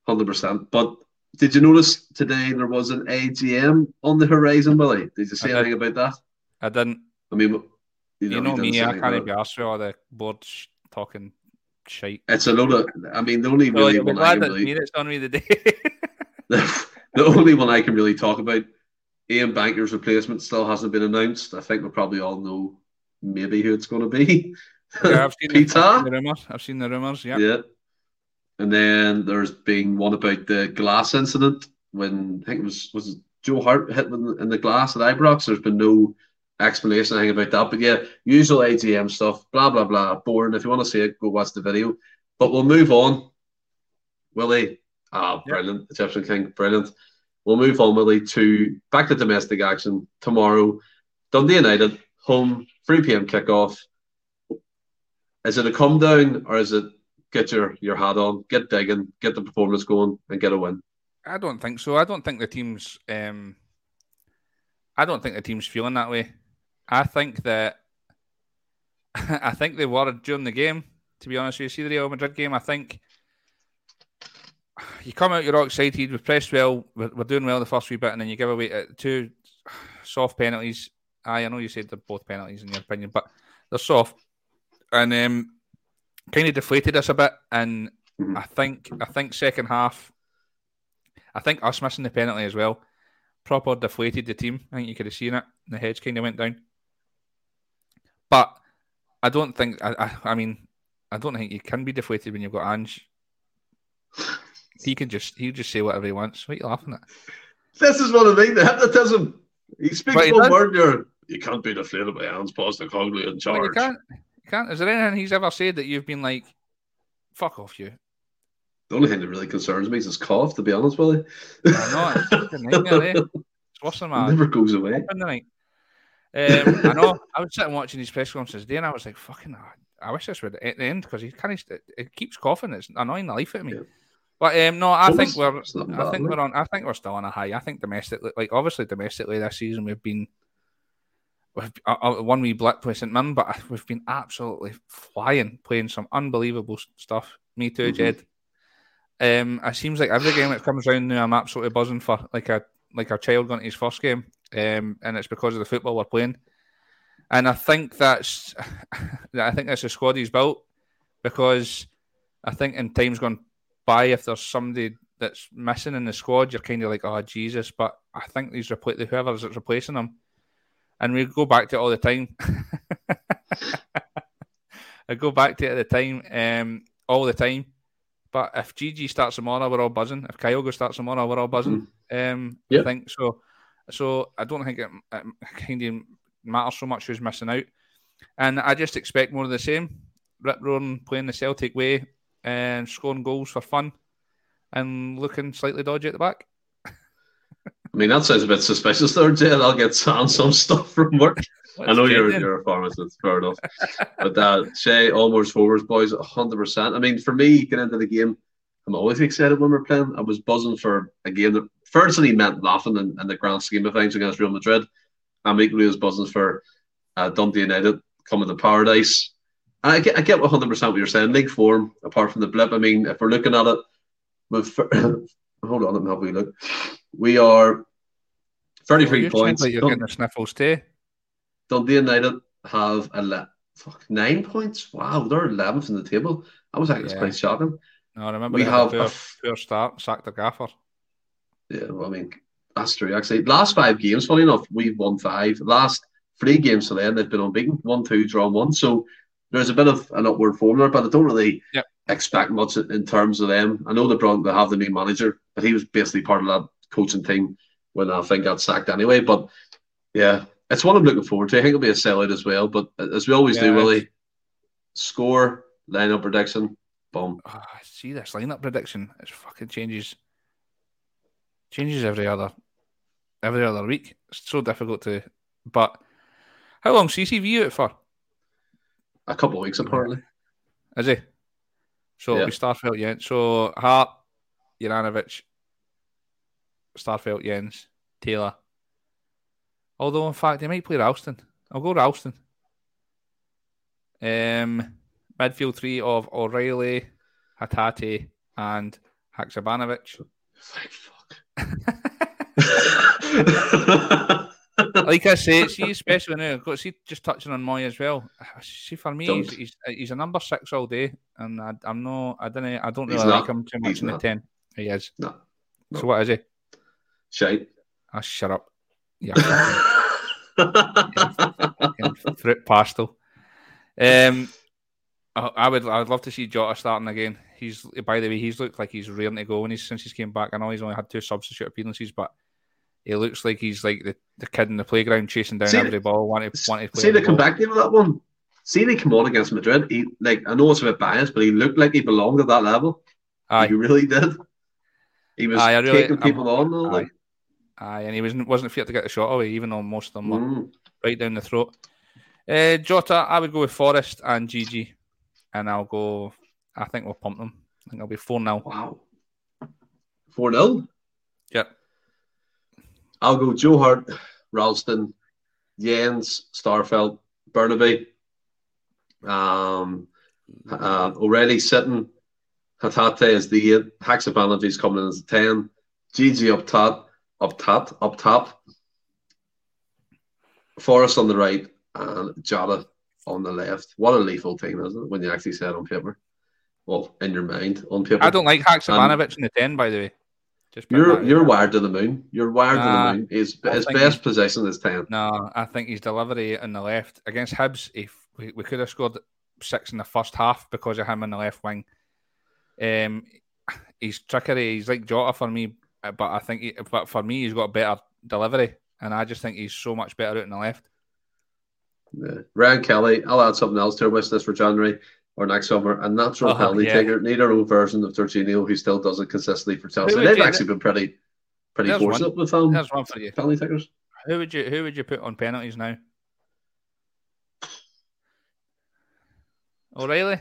hundred percent. But did you notice today there was an AGM on the horizon, Willie? Did you I did. anything about that? I didn't. I mean, you know, You know me, I can't be arsed with all the board sh- talking shite. It's a load of. I mean, the only Well, really you'll be one I can that really that's done me the day. the only one I can really talk about, Ian Bankier's replacement still hasn't been announced. I think we probably all know maybe who it's going to be. yeah, I've seen, the, Peter? The rumors. I've seen the rumors. Yeah. Yeah. And then there's been one about the glass incident when I think it was was it Joe Hart hit in the, in the glass at Ibrox. There's been no explanation anything about that. But yeah, usual AGM stuff, blah blah blah. Boring. If you want to see it, go watch the video. But we'll move on. Willie. Ah, Yeah. brilliant. Egyptian King, brilliant. We'll move on, Willie, to back to domestic action tomorrow. Dundee United, home, 3 p.m. kickoff. Is it a come down or is it get your, your hat on, get digging, get the performance going, and get a win? I don't think so. I don't think the team's. Um, I don't think the team's feeling that way. I think that. I think they were during the game. To be honest, with you see the Real Madrid game. I think you come out, you're all excited. We've pressed well. We're, we're doing well the first wee bit, and then you give away uh, two soft penalties. Aye, I know you said they're both penalties in your opinion, but they're soft, and um, kind of deflated us a bit. And Mhm. I think I think second half, I think us missing the penalty as well, proper deflated the team. I think you could have seen it. The heads kind of went down. But I don't think. I, I, I mean, I don't think you can be deflated when you've got Ange. He can just he just say whatever he wants. What are you laughing at? This is what I mean, the hypnotism. He speaks he one word, you're, you can't be deflated by Ange Postecoglou in charge. you can't. You can't. Is there anything he's ever said that you've been like, "Fuck off, you"? The only thing that really concerns me is his cough, to be honest, Willie. I know it's nightmare, eh? It's worse than It my never goes away. Um, I know. I was sitting watching these press conferences today, and I was like, "Fucking, I wish this would at the end because he kind of it keeps coughing. It's annoying the life out of me." Yeah. But um, no, I Well, think we're. I think we're on. I think we're still on a high. I think domestically, like obviously domestically this season, we've been. We've uh, uh, one wee blip with St Mirren, but we've been absolutely flying, playing some unbelievable stuff. Me too, Mhm. Jed. Um, it seems like every game that comes round now, I'm absolutely buzzing for like a like a child going to his first game, um, and it's because of the football we're playing. And I think that's, I think that's the squad he's built because I think in times gone by, if there's somebody that's missing in the squad, you're kind of like, oh Jesus. But I think these repla- whoever's that's replacing them, and we go back to it all the time. I go back to it at the time, um, all the time. But if GG starts tomorrow, we're all buzzing. If Kyogo starts tomorrow, we're all buzzing. Um, Yeah. I think so. So I don't think it, it kind of matters so much who's missing out. And I just expect more of the same. Rip roaring, playing the Celtic way, and scoring goals for fun, and looking slightly dodgy at the back. I mean, that sounds a bit suspicious there, Jed. I'll get Sam some stuff from work. I know you're you're a pharmacist, fair enough. but uh, Shay, Almost forwards, boys, hundred percent. I mean, for me, getting into the game, I'm always excited when we're playing. I was buzzing for a game that firstly meant nothing in, in the grand scheme of things against Real Madrid. I'm equally as buzzing for uh, Dundee United coming to paradise. I get, I get 100 percent what you're saying. League form, apart from the blip. I mean, if we're looking at it, with hold on, let me have a look. We are 33 oh, points. Like you're getting the sniffles too. Dundee United have a fuck, nine points. Wow, they're 11th in the table. I was actually yeah. quite shocking. No, I remember we have a poor, start, sacked the gaffer. Yeah, well, I mean, that's true. Actually, last five games, funny enough, we've won five. Last three games to then, they've been unbeaten. One, two, draw one. So there's a bit of an upward form there, but I don't really yep. expect much in terms of them. I know they brought they have the new manager, but he was basically part of that coaching team when I think got sacked anyway. But yeah, it's what I'm looking forward to. I think it'll be a sellout as well. But as we always yeah, do, Willie, score, lineup prediction, boom. Oh, see this lineup prediction. It fucking changes. Changes every other every other week. It's so difficult to. But how long CCV out for? A couple of weeks apparently. Is he? So yeah. we Starfelt yeah. So Hart, Juranovic, Starfelt, Jenz, Taylor. Although, in fact, he might play Ralston. I'll go Ralston. Um, midfield three of O'Riley, Hatate, and Haksabanovic. Thank fuck. like I say, see, especially now, got see just touching on Mooy as well. See, for me, he's, he's, he's a number six all day, and I, am no, I don't, I don't really like him too much he's in not. the ten. He is. No. no. So what is he? Shite. Ah, oh, shut up. Yeah. fruit pastel. Um, I, would, I would love to see Jota starting again. He's, by the way, he's looked like he's ready to go when he's since he's came back. I know he's only had two substitute appearances, but he looks like he's like the, the kid in the playground chasing down see, every ball. Want to, want to play see the comeback game of that one. See, they come on against Madrid. He like I know it's a bit biased, but he looked like he belonged at that level. Aye. He really did. He was aye, really, taking people I'm, on though. Aye. Like. aye, and he wasn't wasn't fit to get the shot away, even though most of them were mm. right down the throat. Uh, Jota, I would go with Forrest and Gigi, and I'll go. I think we'll pump them. I think it'll be four 0 Wow, four 0 Yep. I'll go Joe Hart, Ralston, Jenz, Starfelt, Bernabei, um, uh, O'Riley sitting, Hatate is the eight, Haksabanovic is coming in as a 10, Gigi up top, up top, up top, Forrest on the right, and Jota on the left. What a lethal team, isn't it, when you actually say it on paper? Well, in your mind, on paper. I don't like Haksabanovic in the 10, by the way. Just you're you're wired to the moon. You're wired nah, to the moon. His, his best possession is ten. No, I think his delivery in the left against Hibs. If we, we could have scored six in the first half because of him in the left wing. Um, he's trickery. He's like Jota for me, but I think, he, but for me, he's got better delivery, and I just think he's so much better out in the left. Yeah. Ryan Kelly, I'll add something else to our wish list for January or next summer. A natural uh-huh, penalty yeah. taker, need our own version of Jorginho who still does it consistently for Chelsea. They've actually been pretty pretty fortunate with um, There's one for you. penalty takers. Who would you who would you put on penalties now? O'Riley?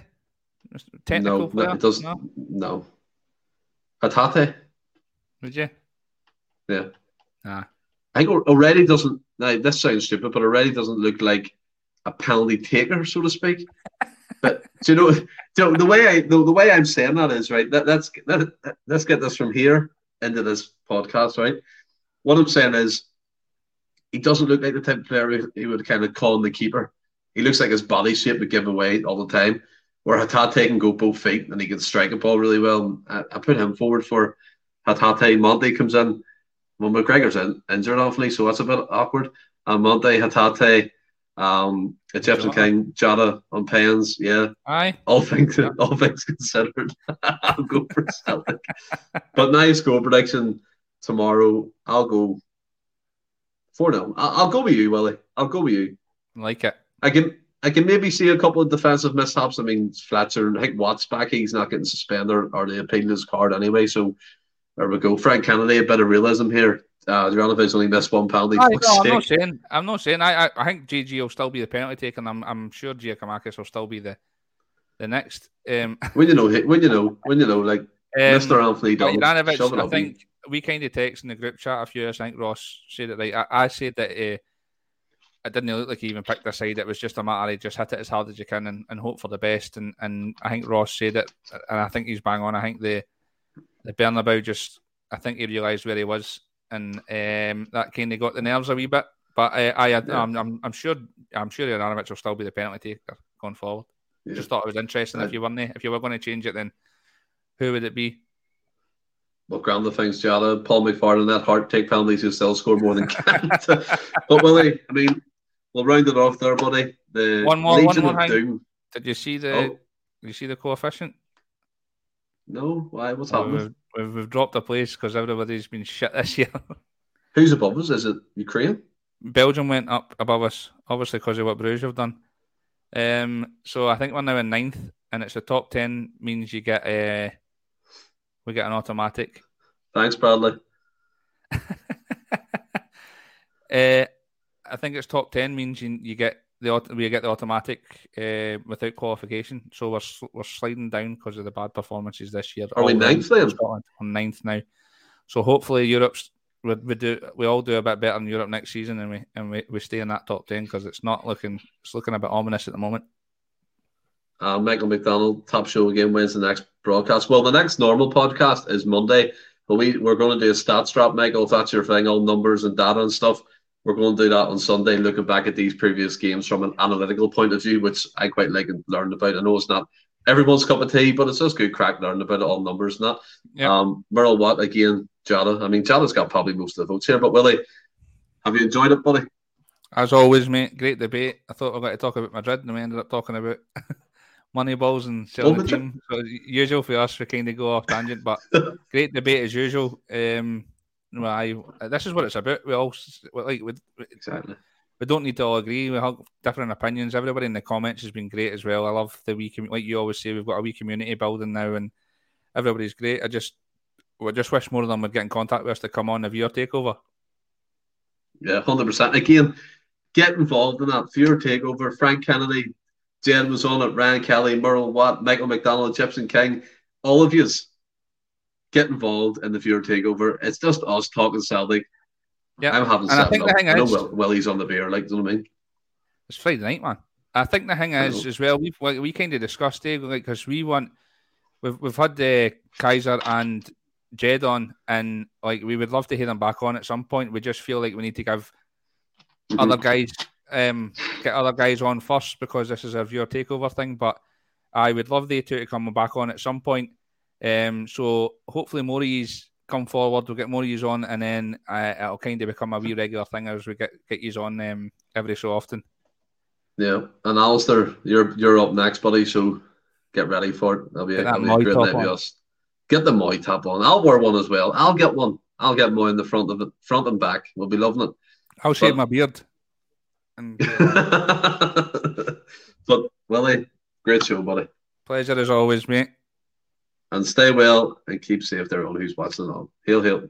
Technical no, player? No, it does, no? no. Hatate? Would you? Yeah. Nah. I think O'Riley doesn't. Now, this sounds stupid, but O'Riley doesn't look like a penalty taker, so to speak. But do you know, know the way I the, the way I'm saying that is right. That, that's that, let's get this from here into this podcast, right? What I'm saying is, he doesn't look like the type of player he would kind of call on the keeper. He looks like his body shape would give away all the time. Where Hatate can go both feet and he can strike a ball really well. I, I put him forward for Hatate. Monte comes in. Well, McGregor's in, injured, awfully, so that's a bit awkward. And Monte, Hatate, um, Egyptian Jota. King, Jota on pens, yeah. Aye. All things yeah. all things considered, I'll go for Celtic. but nice goal prediction tomorrow. I'll go 4 0. I'll, I'll go with you, Willie. I'll go with you. Like it. I can I can maybe see a couple of defensive mishaps. I mean, Fletcher, I think Watts back, he's not getting suspended or, or they appealed his card anyway. So there we go. Frank Kennedy, a bit of realism here uh, Juranovic only missed one penalty. I, no, I'm not saying. I'm not saying. I, I, I think GG will still be the penalty taker. I'm I'm sure Giakoumakis will still be the the next. Um, when you know, when you know, when you know, like um, Mr. Anthony Juranovic, I think we kind of text in the group chat a few years. I think Ross said it right. I, I said that uh, it didn't look like he even picked a side. It was just a matter of just hit it as hard as you can and, and hope for the best. And and I think Ross said it, and I think he's bang on. I think the the Bernabeu just, I think he realised where he was, and um, that kind of got the nerves a wee bit. But uh, I, yeah. I'm, I'm, I'm sure, I'm sure Juranovic will still be the penalty taker going forward. Yeah. Just thought it was interesting if you weren't if you were going to change it, then who would it be? Well, ground the things, Jada, Paul McFarland, that heart take penalties, who still score more than Kent. but Willie, I mean, we'll round it off there, buddy. The one more, Legion one more Doom. Did you see the? Oh. Did you see the coefficient? No, why? What's happening? We've, we've, dropped a place because everybody's been shit this year. Who's above us? Is it Ukraine? Belgium went up above us, obviously because of what Bruges have done. Um, so I think we're now in ninth, and it's the top ten means you get a, uh, we get an automatic. Thanks, Bradley. uh, I think it's top ten means you, you get the we get the automatic uh, without qualification. So we're we're sliding down because of the bad performances this year. Are we ninth then? Scotland on ninth now. So hopefully Europe's we, we do we all do a bit better in Europe next season, and we and we, we stay in that top ten because it's not looking it's looking a bit ominous at the moment. Uh, Michael McDonald, top show again. When's the next broadcast? Well, the next normal podcast is Monday, but we we're going to do a stats drop, Michael. If that's your thing, all numbers and data and stuff. We're going to do that on Sunday, looking back at these previous games from an analytical point of view, which I quite like and learned about. I know it's not everyone's cup of tea, but it's just good crack learning about it, all numbers and that. Yep. Um, Merle Watt again, Jada. I mean, Jada's got probably most of the votes here, but Willie, have you enjoyed it, buddy? As always, mate. Great debate. I thought I going to talk about Madrid, and we ended up talking about money balls and selling the team. So usual for us, we kind of go off tangent, but great debate as usual. Um, well, I, this is what it's about. We all like we, exactly. We don't need to all agree. We have different opinions. Everybody in the comments has been great as well. I love the wee like you always say. We've got a wee community building now, and everybody's great. I just we just wish more of them would get in contact with us to come on the viewer takeover. Yeah, hundred percent. Again, get involved in that viewer takeover. Frank Kennedy, Jed was on it. Ryan Kelly, Merle Watt, Michael McDonald, Gibson King, all of yous get involved in the viewer takeover. It's just us talking Celtic. Yeah, I'm having. And I think up. the thing I know is, Will, he's on the beer. Like, do you know what I mean? It's Friday night, man. I think the thing is as well. We we kind of discussed it, like because we want we've we've had the uh, Kaiser and Jed on, and like we would love to hear them back on at some point. We just feel like we need to give mm-hmm. other guys um get other guys on first because this is a viewer takeover thing. But I would love the two to come back on at some point um, so hopefully more of these come forward. We'll get more of these on, and then uh, it'll kind of become a wee regular thing as we get get these on um, every so often. Yeah, and Alistair, you're you're up next, buddy. So get ready for it. That'll be, a, that'll be a great night us. Get the Mooy top on. I'll wear one as well. I'll get one. I'll get Mooy in the front of it, front and back. We'll be loving it. I'll shave my beard. And, uh... but Willie, great show, buddy. Pleasure as always, mate and stay well and keep safe there all who's watching on. Hail, hail.